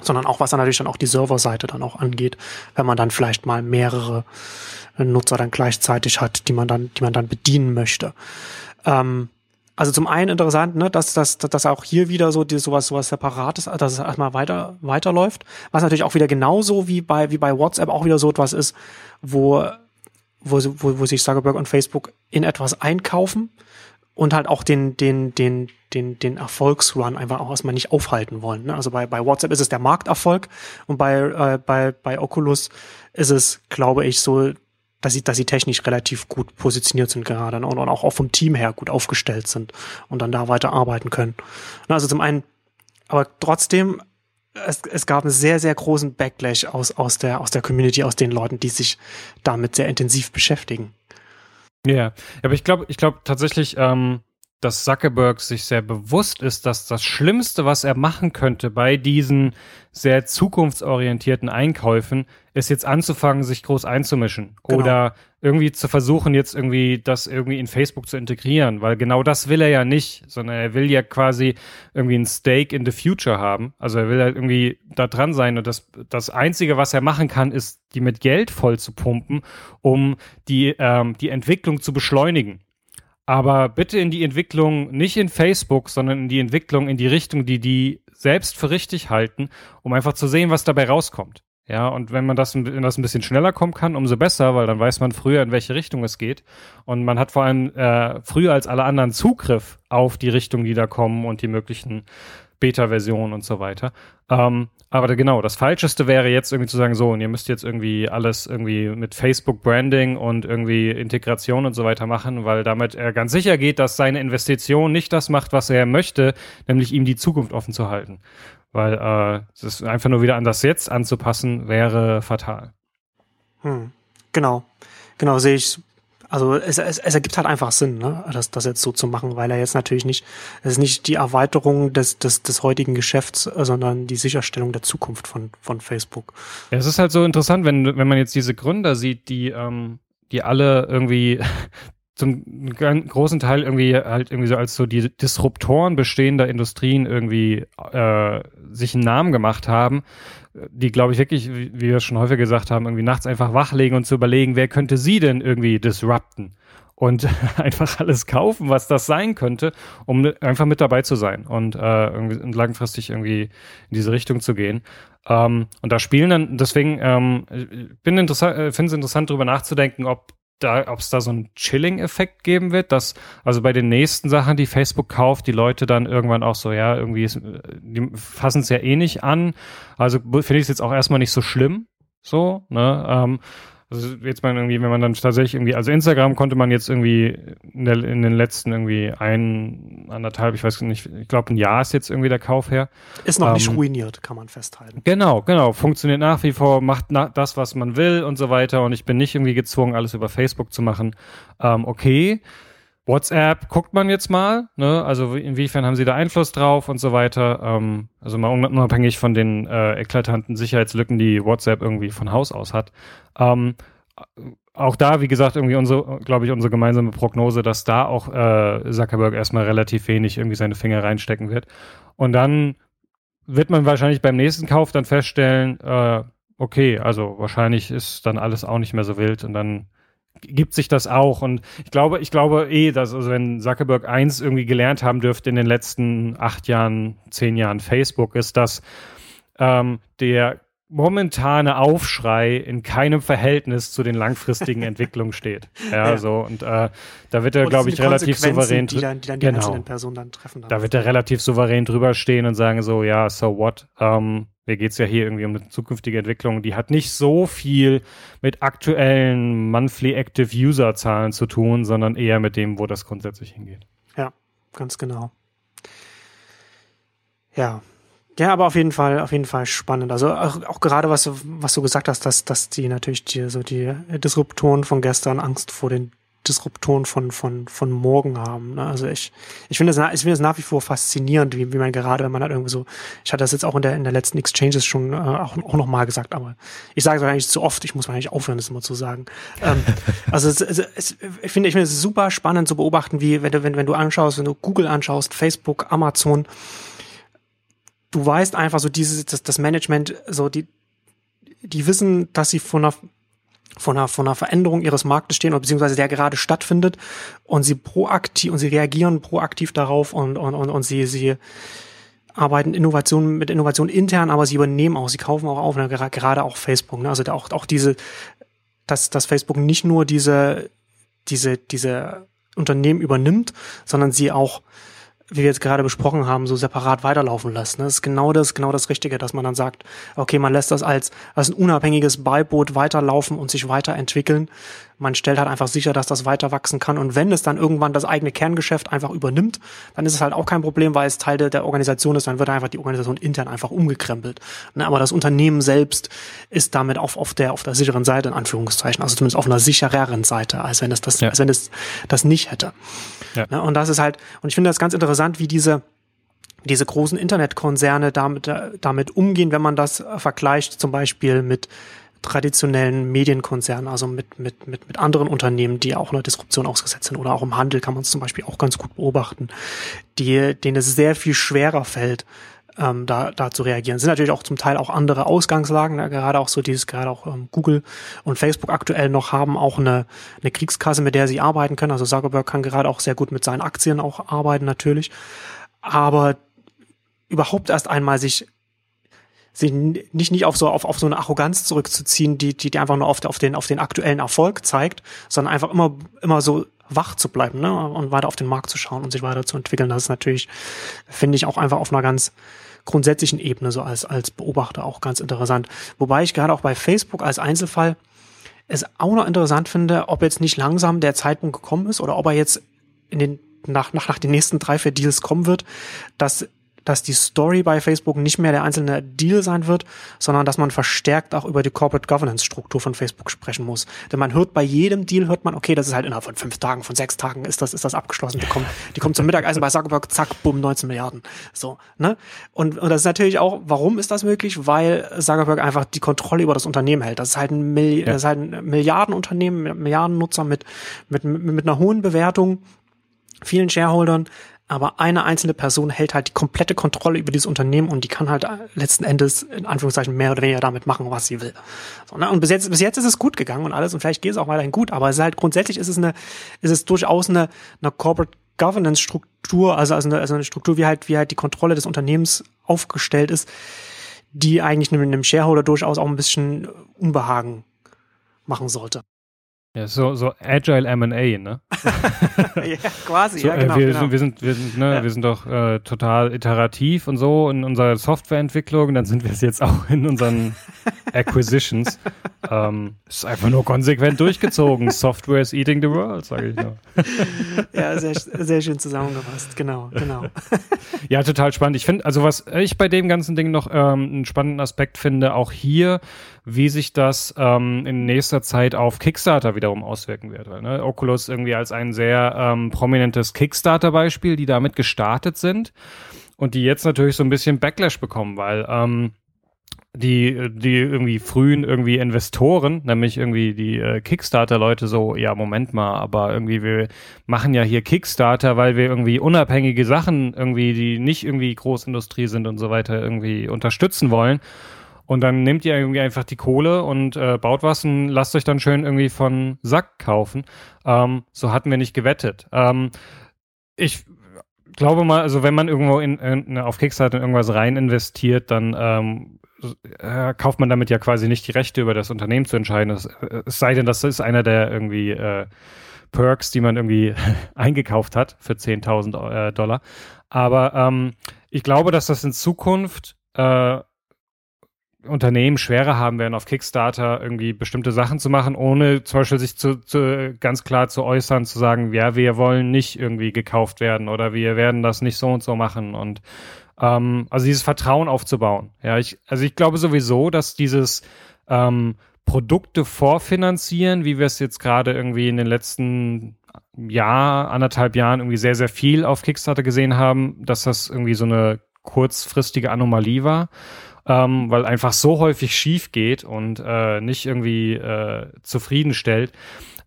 sondern auch was dann natürlich dann auch die Serverseite dann auch angeht, wenn man dann vielleicht mal mehrere äh, Nutzer dann gleichzeitig hat, die man dann, die man dann bedienen möchte. Ähm, also zum einen interessant, ne, dass, dass, dass auch hier wieder so die, sowas, sowas Separates, dass es erstmal weiter, weiterläuft. Was natürlich auch wieder genauso wie bei, wie bei WhatsApp auch wieder so etwas ist, wo, wo, wo, wo sich Zuckerberg und Facebook in etwas einkaufen und halt auch den, den, den, den, den Erfolgsrun einfach auch erstmal nicht aufhalten wollen. Ne? Also bei, bei WhatsApp ist es der Markterfolg und bei, äh, bei, bei Oculus ist es, glaube ich, so, dass sie, dass sie technisch relativ gut positioniert sind gerade und, und auch vom Team her gut aufgestellt sind und dann da weiter arbeiten können. Also zum einen, aber trotzdem, es, es gab einen sehr, sehr großen Backlash aus, aus, der, aus der Community, aus den Leuten, die sich damit sehr intensiv beschäftigen. Ja, yeah. aber ich glaube, ich glaube tatsächlich, ähm, dass Zuckerberg sich sehr bewusst ist, dass das Schlimmste, was er machen könnte bei diesen sehr zukunftsorientierten Einkäufen, ist jetzt anzufangen, sich groß einzumischen. Genau. Oder irgendwie zu versuchen, jetzt irgendwie das irgendwie in Facebook zu integrieren, weil genau das will er ja nicht, sondern er will ja quasi irgendwie ein Stake in the Future haben. Also er will halt irgendwie da dran sein und das, das Einzige, was er machen kann, ist, die mit Geld voll zu pumpen, um die, ähm, die Entwicklung zu beschleunigen aber bitte in die Entwicklung, nicht in Facebook, sondern in die Entwicklung in die Richtung, die die selbst für richtig halten, um einfach zu sehen, was dabei rauskommt. Ja, und wenn man das, wenn das ein bisschen schneller kommen kann, umso besser, weil dann weiß man früher, in welche Richtung es geht. Und man hat vor allem äh, früher als alle anderen Zugriff auf die Richtung, die da kommen und die möglichen Beta-Version und so weiter. Ähm, aber genau, das Falscheste wäre jetzt irgendwie zu sagen, so, und ihr müsst jetzt irgendwie alles irgendwie mit Facebook-Branding und irgendwie Integration und so weiter machen, weil damit er ganz sicher geht, dass seine Investition nicht das macht, was er möchte, nämlich ihm die Zukunft offen zu halten. Weil äh, es einfach nur wieder an das Jetzt anzupassen, wäre fatal. Hm. Genau. Genau, sehe ich also es, es, es ergibt halt einfach Sinn, ne, das, das jetzt so zu machen, weil er jetzt natürlich nicht, es ist nicht die Erweiterung des, des, des heutigen Geschäfts, sondern die Sicherstellung der Zukunft von, von Facebook. Ja, es ist halt so interessant, wenn, wenn man jetzt diese Gründer sieht, die, ähm, die alle irgendwie zum großen Teil irgendwie halt irgendwie so als so die Disruptoren bestehender Industrien irgendwie äh, sich einen Namen gemacht haben, die, glaube ich, wirklich, wie wir schon häufig gesagt haben, irgendwie nachts einfach wachlegen und zu überlegen, wer könnte sie denn irgendwie disrupten? Und einfach alles kaufen, was das sein könnte, um einfach mit dabei zu sein und äh, langfristig irgendwie in diese Richtung zu gehen. Ähm, und da spielen dann, deswegen ähm, äh, finde es interessant, darüber nachzudenken, ob da, ob es da so einen Chilling-Effekt geben wird, dass also bei den nächsten Sachen, die Facebook kauft, die Leute dann irgendwann auch so, ja, irgendwie, ist, die fassen es ja eh nicht an. Also finde ich es jetzt auch erstmal nicht so schlimm, so, ne? Ähm, also jetzt mal irgendwie, wenn man dann tatsächlich irgendwie, also Instagram konnte man jetzt irgendwie in, der, in den letzten irgendwie ein, anderthalb, ich weiß nicht, ich glaube ein Jahr ist jetzt irgendwie der Kauf her. Ist noch ähm, nicht ruiniert, kann man festhalten. Genau, genau. Funktioniert nach wie vor, macht na, das, was man will und so weiter. Und ich bin nicht irgendwie gezwungen, alles über Facebook zu machen. Ähm, okay. WhatsApp guckt man jetzt mal, ne? Also inwiefern haben sie da Einfluss drauf und so weiter. Ähm, also mal unabhängig von den äh, eklatanten Sicherheitslücken, die WhatsApp irgendwie von Haus aus hat. Ähm, auch da, wie gesagt, irgendwie unsere, glaube ich, unsere gemeinsame Prognose, dass da auch äh, Zuckerberg erstmal relativ wenig irgendwie seine Finger reinstecken wird. Und dann wird man wahrscheinlich beim nächsten Kauf dann feststellen, äh, okay, also wahrscheinlich ist dann alles auch nicht mehr so wild und dann gibt sich das auch. Und ich glaube, ich glaube eh, dass also wenn Zuckerberg eins irgendwie gelernt haben dürfte in den letzten acht Jahren, zehn Jahren Facebook, ist, dass ähm, der momentane Aufschrei in keinem Verhältnis zu den langfristigen Entwicklungen steht. Ja, ja. so und äh, da wird er, glaube ich, relativ souverän. Die dann, die dann genau. einzelnen Personen dann treffen. Da wird er relativ souverän drüber stehen und sagen so, ja, so what? Ähm, mir geht's ja hier irgendwie um eine zukünftige Entwicklung, die hat nicht so viel mit aktuellen Monthly Active User Zahlen zu tun, sondern eher mit dem, wo das grundsätzlich hingeht. Ja, ganz genau. Ja. Ja, aber auf jeden Fall, auf jeden Fall spannend. Also auch, auch gerade was, was du gesagt hast, dass, dass die natürlich die, so die Disruptoren von gestern Angst vor den Disruptoren von, von, von morgen haben. Ne? Also ich, ich finde es ich finde es nach wie vor faszinierend, wie, wie man gerade, wenn man halt irgendwie so, ich hatte das jetzt auch in der, in der letzten Exchanges schon äh, auch, auch nochmal gesagt, aber ich sage es eigentlich zu oft, ich muss eigentlich aufhören, das immer zu sagen. ähm, also es, es, es, ich finde, ich finde es super spannend zu beobachten, wie, wenn du, wenn, wenn du anschaust, wenn du Google anschaust, Facebook, Amazon, du weißt einfach so dieses, das, das Management, so die, die wissen, dass sie von einer von einer, von einer Veränderung ihres Marktes stehen oder beziehungsweise der gerade stattfindet und sie proaktiv und sie reagieren proaktiv darauf und, und, und, und sie, sie arbeiten Innovation mit Innovation intern, aber sie übernehmen auch, sie kaufen auch auf, ne, gerade auch Facebook, ne, also auch, auch diese, dass, dass Facebook nicht nur diese, diese, diese Unternehmen übernimmt, sondern sie auch wie wir jetzt gerade besprochen haben, so separat weiterlaufen lässt. Ne? Das ist genau das, genau das Richtige, dass man dann sagt, okay, man lässt das als, als ein unabhängiges Beiboot weiterlaufen und sich weiterentwickeln. Man stellt halt einfach sicher, dass das weiter wachsen kann. Und wenn es dann irgendwann das eigene Kerngeschäft einfach übernimmt, dann ist es halt auch kein Problem, weil es Teil der, Organisation ist. Dann wird einfach die Organisation intern einfach umgekrempelt. Ne? Aber das Unternehmen selbst ist damit auf, auf, der, auf der sicheren Seite, in Anführungszeichen. Also zumindest auf einer sichereren Seite, als wenn es das, ja. als wenn es das nicht hätte. Ja. Ne? Und das ist halt, und ich finde das ganz interessant, wie diese, diese großen Internetkonzerne damit, damit umgehen, wenn man das vergleicht zum Beispiel mit traditionellen Medienkonzernen, also mit, mit, mit, mit anderen Unternehmen, die auch einer Disruption ausgesetzt sind oder auch im Handel kann man es zum Beispiel auch ganz gut beobachten, die, denen es sehr viel schwerer fällt, ähm, da, da zu reagieren. Es sind natürlich auch zum Teil auch andere Ausgangslagen, da gerade auch so dieses, gerade auch ähm, Google und Facebook aktuell noch haben auch eine, eine Kriegskasse, mit der sie arbeiten können. Also Zuckerberg kann gerade auch sehr gut mit seinen Aktien auch arbeiten natürlich. Aber überhaupt erst einmal sich sich nicht, nicht auf so, auf, auf so eine Arroganz zurückzuziehen, die, die, die einfach nur auf, auf, den, auf den aktuellen Erfolg zeigt, sondern einfach immer, immer so wach zu bleiben ne? und weiter auf den Markt zu schauen und sich weiterzuentwickeln. Das ist natürlich, finde ich, auch einfach auf einer ganz grundsätzlichen Ebene so als, als Beobachter auch ganz interessant. Wobei ich gerade auch bei Facebook als Einzelfall es auch noch interessant finde, ob jetzt nicht langsam der Zeitpunkt gekommen ist oder ob er jetzt in den nach, nach, nach den nächsten drei, vier Deals kommen wird, dass dass die Story bei Facebook nicht mehr der einzelne Deal sein wird, sondern dass man verstärkt auch über die Corporate Governance Struktur von Facebook sprechen muss. Denn man hört bei jedem Deal hört man, okay, das ist halt innerhalb von fünf Tagen, von sechs Tagen ist das, ist das abgeschlossen. Die kommen, die kommen zum Mittagessen bei Zuckerberg, zack, bumm, 19 Milliarden. So, ne? Und, und das ist natürlich auch, warum ist das möglich? Weil Zuckerberg einfach die Kontrolle über das Unternehmen hält. Das ist halt ein, Milli ja. das ist halt ein Milliardenunternehmen, Milliardennutzer mit, mit, mit, mit einer hohen Bewertung vielen Shareholdern, aber eine einzelne Person hält halt die komplette Kontrolle über dieses Unternehmen und die kann halt letzten Endes in Anführungszeichen mehr oder weniger damit machen, was sie will. So, ne? Und bis jetzt, bis jetzt ist es gut gegangen und alles und vielleicht geht es auch weiterhin gut, aber es ist halt grundsätzlich ist es eine, ist es durchaus eine, eine Corporate Governance Struktur, also, also, eine, also eine Struktur, wie halt, wie halt die Kontrolle des Unternehmens aufgestellt ist, die eigentlich einem, einem Shareholder durchaus auch ein bisschen Unbehagen machen sollte. Ja, so, so Agile M&A, ne? ja, quasi, so, ja, genau. Äh, wir, genau. Sind, wir, sind, wir, sind, ne, ja. wir sind doch äh, total iterativ und so in unserer Softwareentwicklung, dann sind wir es jetzt auch in unseren Acquisitions. ähm, ist einfach nur konsequent durchgezogen. Software is eating the world, sage ich nur. ja, sehr, sehr schön zusammengefasst, genau, genau. ja, total spannend. Ich finde, also was ich bei dem ganzen Ding noch ähm, einen spannenden Aspekt finde, auch hier, wie sich das ähm, in nächster Zeit auf Kickstarter wiederum auswirken wird. Ne, Oculus irgendwie als ein sehr ähm, prominentes Kickstarter-Beispiel, die damit gestartet sind und die jetzt natürlich so ein bisschen Backlash bekommen, weil ähm, die, die irgendwie frühen irgendwie Investoren, nämlich irgendwie die äh, Kickstarter-Leute so, ja, Moment mal, aber irgendwie wir machen ja hier Kickstarter, weil wir irgendwie unabhängige Sachen irgendwie, die nicht irgendwie Großindustrie sind und so weiter, irgendwie unterstützen wollen. Und dann nehmt ihr irgendwie einfach die Kohle und äh, baut was und lasst euch dann schön irgendwie von Sack kaufen. Ähm, so hatten wir nicht gewettet. Ähm, ich glaube mal, also wenn man irgendwo in, in, auf Kickstarter in irgendwas rein investiert, dann ähm, äh, kauft man damit ja quasi nicht die Rechte über das Unternehmen zu entscheiden. Es, äh, es sei denn, das ist einer der irgendwie äh, Perks, die man irgendwie eingekauft hat für 10.000 äh, Dollar. Aber ähm, ich glaube, dass das in Zukunft äh, Unternehmen schwerer haben werden, auf Kickstarter irgendwie bestimmte Sachen zu machen, ohne zum Beispiel sich zu, zu, ganz klar zu äußern, zu sagen, ja, wir wollen nicht irgendwie gekauft werden oder wir werden das nicht so und so machen und ähm, also dieses Vertrauen aufzubauen. Ja, ich, also ich glaube sowieso, dass dieses ähm, Produkte vorfinanzieren, wie wir es jetzt gerade irgendwie in den letzten Jahr, anderthalb Jahren irgendwie sehr, sehr viel auf Kickstarter gesehen haben, dass das irgendwie so eine kurzfristige Anomalie war ähm, weil einfach so häufig schief geht und äh, nicht irgendwie äh, zufriedenstellt,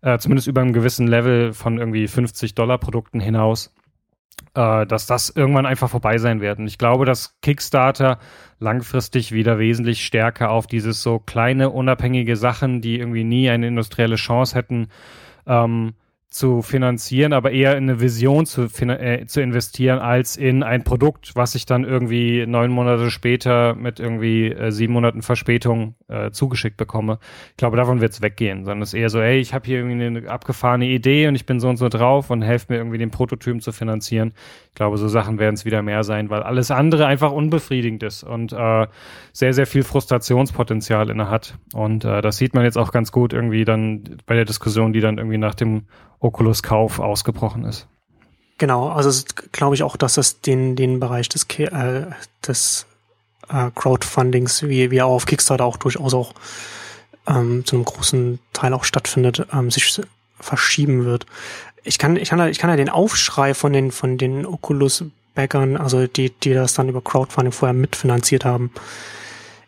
äh, zumindest über einem gewissen Level von irgendwie 50 Dollar Produkten hinaus, äh, dass das irgendwann einfach vorbei sein wird. Und ich glaube, dass Kickstarter langfristig wieder wesentlich stärker auf dieses so kleine, unabhängige Sachen, die irgendwie nie eine industrielle Chance hätten, ähm, zu finanzieren, aber eher in eine Vision zu, äh, zu investieren, als in ein Produkt, was sich dann irgendwie neun Monate später mit irgendwie äh, sieben Monaten Verspätung äh, zugeschickt bekomme. Ich glaube, davon wird es weggehen, sondern es ist eher so, hey, ich habe hier irgendwie eine abgefahrene Idee und ich bin so und so drauf und helft mir irgendwie den Prototypen zu finanzieren. Ich glaube, so Sachen werden es wieder mehr sein, weil alles andere einfach unbefriedigend ist und äh, sehr, sehr viel Frustrationspotenzial inne hat. Und äh, das sieht man jetzt auch ganz gut irgendwie dann bei der Diskussion, die dann irgendwie nach dem Oculus-Kauf ausgebrochen ist. Genau, also glaube ich auch, dass es den, den Bereich des, äh, des äh, Crowdfundings, wie, wie er auf Kickstarter auch durchaus auch ähm, zu einem großen Teil auch stattfindet, ähm, sich verschieben wird. Ich kann, ich kann, ich kann ja den Aufschrei von den, von den Oculus-Backern, also die, die das dann über Crowdfunding vorher mitfinanziert haben,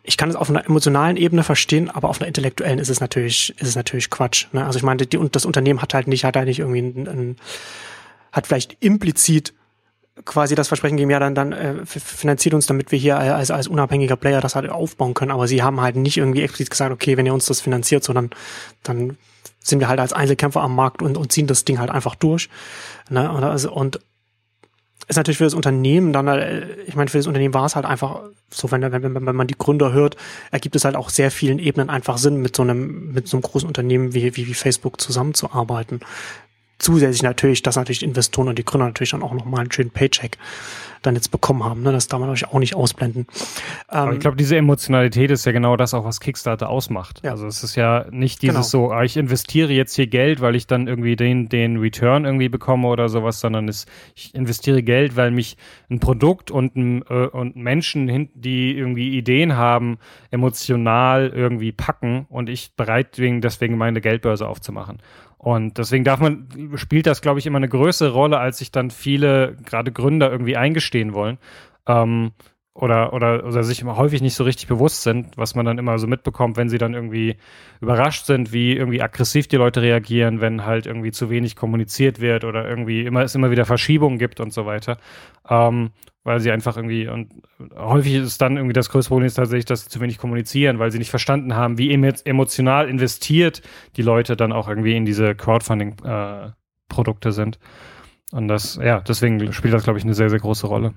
ich kann es auf einer emotionalen Ebene verstehen, aber auf einer intellektuellen ist es natürlich, ist es natürlich Quatsch. Ne? Also ich meine, die, das Unternehmen hat halt nicht, hat halt nicht irgendwie ein, ein hat vielleicht implizit quasi das Versprechen gegeben, ja, dann, dann äh, finanziert uns, damit wir hier als, als unabhängiger Player das halt aufbauen können. Aber sie haben halt nicht irgendwie explizit gesagt, okay, wenn ihr uns das finanziert, sondern dann sind wir halt als Einzelkämpfer am Markt und, und ziehen das Ding halt einfach durch. Ne? Und, also, und ist natürlich für das Unternehmen dann, äh, ich meine, für das Unternehmen war es halt einfach so, wenn, wenn, wenn man die Gründer hört, ergibt es halt auch sehr vielen Ebenen einfach Sinn, mit so einem, mit so einem großen Unternehmen wie, wie, wie Facebook zusammenzuarbeiten zusätzlich natürlich, dass natürlich die Investoren und die Gründer natürlich dann auch nochmal einen schönen Paycheck dann jetzt bekommen haben. Ne? Das darf man natürlich auch nicht ausblenden. Aber ich ähm, glaube, diese Emotionalität ist ja genau das auch, was Kickstarter ausmacht. Ja. Also es ist ja nicht dieses genau. so, ah, ich investiere jetzt hier Geld, weil ich dann irgendwie den, den Return irgendwie bekomme oder sowas, sondern es, ich investiere Geld, weil mich ein Produkt und, ein, äh, und Menschen, die irgendwie Ideen haben, emotional irgendwie packen und ich bereit bin, deswegen meine Geldbörse aufzumachen. Und deswegen darf man, spielt das, glaube ich, immer eine größere Rolle, als sich dann viele, gerade Gründer, irgendwie eingestehen wollen. Ähm, oder, oder, oder sich häufig nicht so richtig bewusst sind, was man dann immer so mitbekommt, wenn sie dann irgendwie überrascht sind, wie irgendwie aggressiv die Leute reagieren, wenn halt irgendwie zu wenig kommuniziert wird oder irgendwie immer es immer wieder Verschiebungen gibt und so weiter. Ähm, weil sie einfach irgendwie und häufig ist dann irgendwie das größte Problem ist tatsächlich, dass sie zu wenig kommunizieren, weil sie nicht verstanden haben, wie emotional investiert die Leute dann auch irgendwie in diese Crowdfunding-Produkte äh, sind. Und das, ja, deswegen spielt das, glaube ich, eine sehr, sehr große Rolle.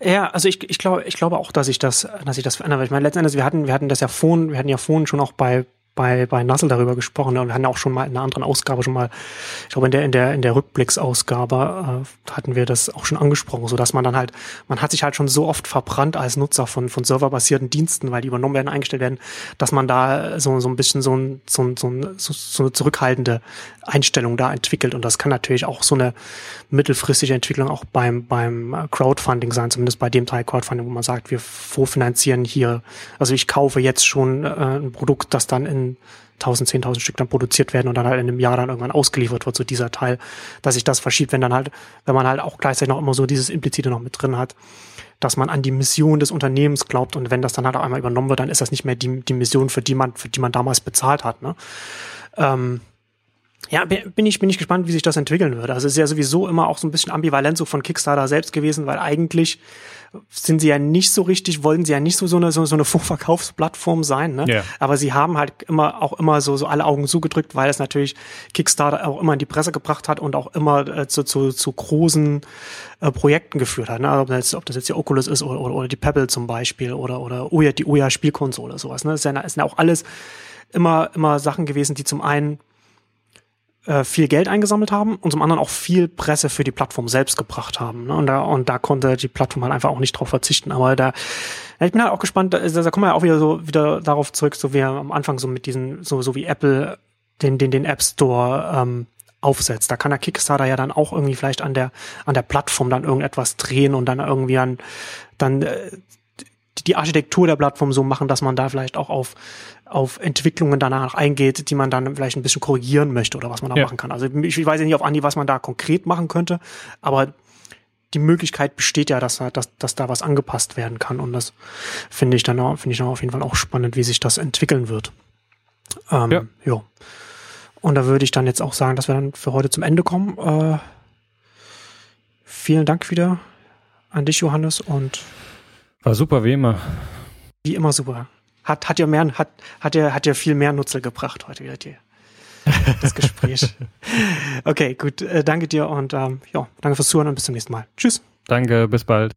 Ja, also ich, ich glaube, ich glaube auch, dass ich das, dass ich das verändere. Ich meine, letzten Endes, wir hatten, wir hatten das ja vorhin, wir hatten ja vorhin schon auch bei, bei, bei Nassel darüber gesprochen und wir hatten auch schon mal in einer anderen Ausgabe schon mal, ich glaube in der, in der, in der Rückblicksausgabe äh, hatten wir das auch schon angesprochen, so dass man dann halt, man hat sich halt schon so oft verbrannt als Nutzer von, von serverbasierten Diensten, weil die übernommen werden, eingestellt werden, dass man da so, so ein bisschen so, ein, so, ein, so, so, eine zurückhaltende Einstellung da entwickelt. Und das kann natürlich auch so eine mittelfristige Entwicklung auch beim, beim Crowdfunding sein, zumindest bei dem Teil Crowdfunding, wo man sagt, wir vorfinanzieren hier, also ich kaufe jetzt schon äh, ein Produkt, das dann in 1000, 10.000 Stück dann produziert werden und dann halt in einem Jahr dann irgendwann ausgeliefert wird, so dieser Teil, dass sich das verschiebt, wenn dann halt, wenn man halt auch gleichzeitig noch immer so dieses Implizite noch mit drin hat, dass man an die Mission des Unternehmens glaubt und wenn das dann halt auch einmal übernommen wird, dann ist das nicht mehr die, die Mission, für die man, für die man damals bezahlt hat, ne? Ähm, ja, bin ich, bin ich gespannt, wie sich das entwickeln wird. Also es ist ja sowieso immer auch so ein bisschen ambivalent so von Kickstarter selbst gewesen, weil eigentlich sind sie ja nicht so richtig, wollen sie ja nicht so so eine, so, so eine Vorverkaufsplattform sein, ne? Yeah. Aber sie haben halt immer auch immer so, so alle Augen zugedrückt, weil es natürlich Kickstarter auch immer in die Presse gebracht hat und auch immer äh, zu, zu, zu großen äh, Projekten geführt hat. Ne? Also ob, das jetzt, ob das jetzt die Oculus ist oder, oder, oder die Pebble zum Beispiel oder, oder Oya, die Oya Spielkonsole, sowas. Ne? Das sind ja, das sind ja auch alles immer, immer Sachen gewesen, die zum einen äh, viel Geld eingesammelt haben und zum anderen auch viel Presse für die Plattform selbst gebracht haben. Ne? Und, da, und da konnte die Plattform halt einfach auch nicht drauf verzichten. Aber da, ich bin halt auch gespannt, da, da kommen wir auch wieder so wieder darauf zurück, so wie am Anfang so mit diesen, so, so wie Apple den, den, den App Store ähm, aufsetzt. Da kann der Kickstarter ja dann auch irgendwie vielleicht an der, an der Plattform dann irgendetwas drehen und dann irgendwie an, dann äh, die Architektur der Plattform so machen, dass man da vielleicht auch auf, auf Entwicklungen danach eingeht, die man dann vielleicht ein bisschen korrigieren möchte oder was man da ja. machen kann. Also ich weiß ja nicht auf Andi, was man da konkret machen könnte, aber die Möglichkeit besteht ja, dass, dass, dass da was angepasst werden kann. Und das finde ich dann finde ich dann auf jeden Fall auch spannend, wie sich das entwickeln wird. Ähm, ja. Jo. Und da würde ich dann jetzt auch sagen, dass wir dann für heute zum Ende kommen. Äh, vielen Dank wieder an dich, Johannes, und war super, wie immer. Wie immer super. Hat, hat ja mehr, hat, hat ja, hat ja viel mehr Nutzer gebracht heute wieder dir. Das Gespräch. okay, gut. Äh, danke dir und ähm, ja, danke fürs Zuhören und bis zum nächsten Mal. Tschüss. Danke, bis bald.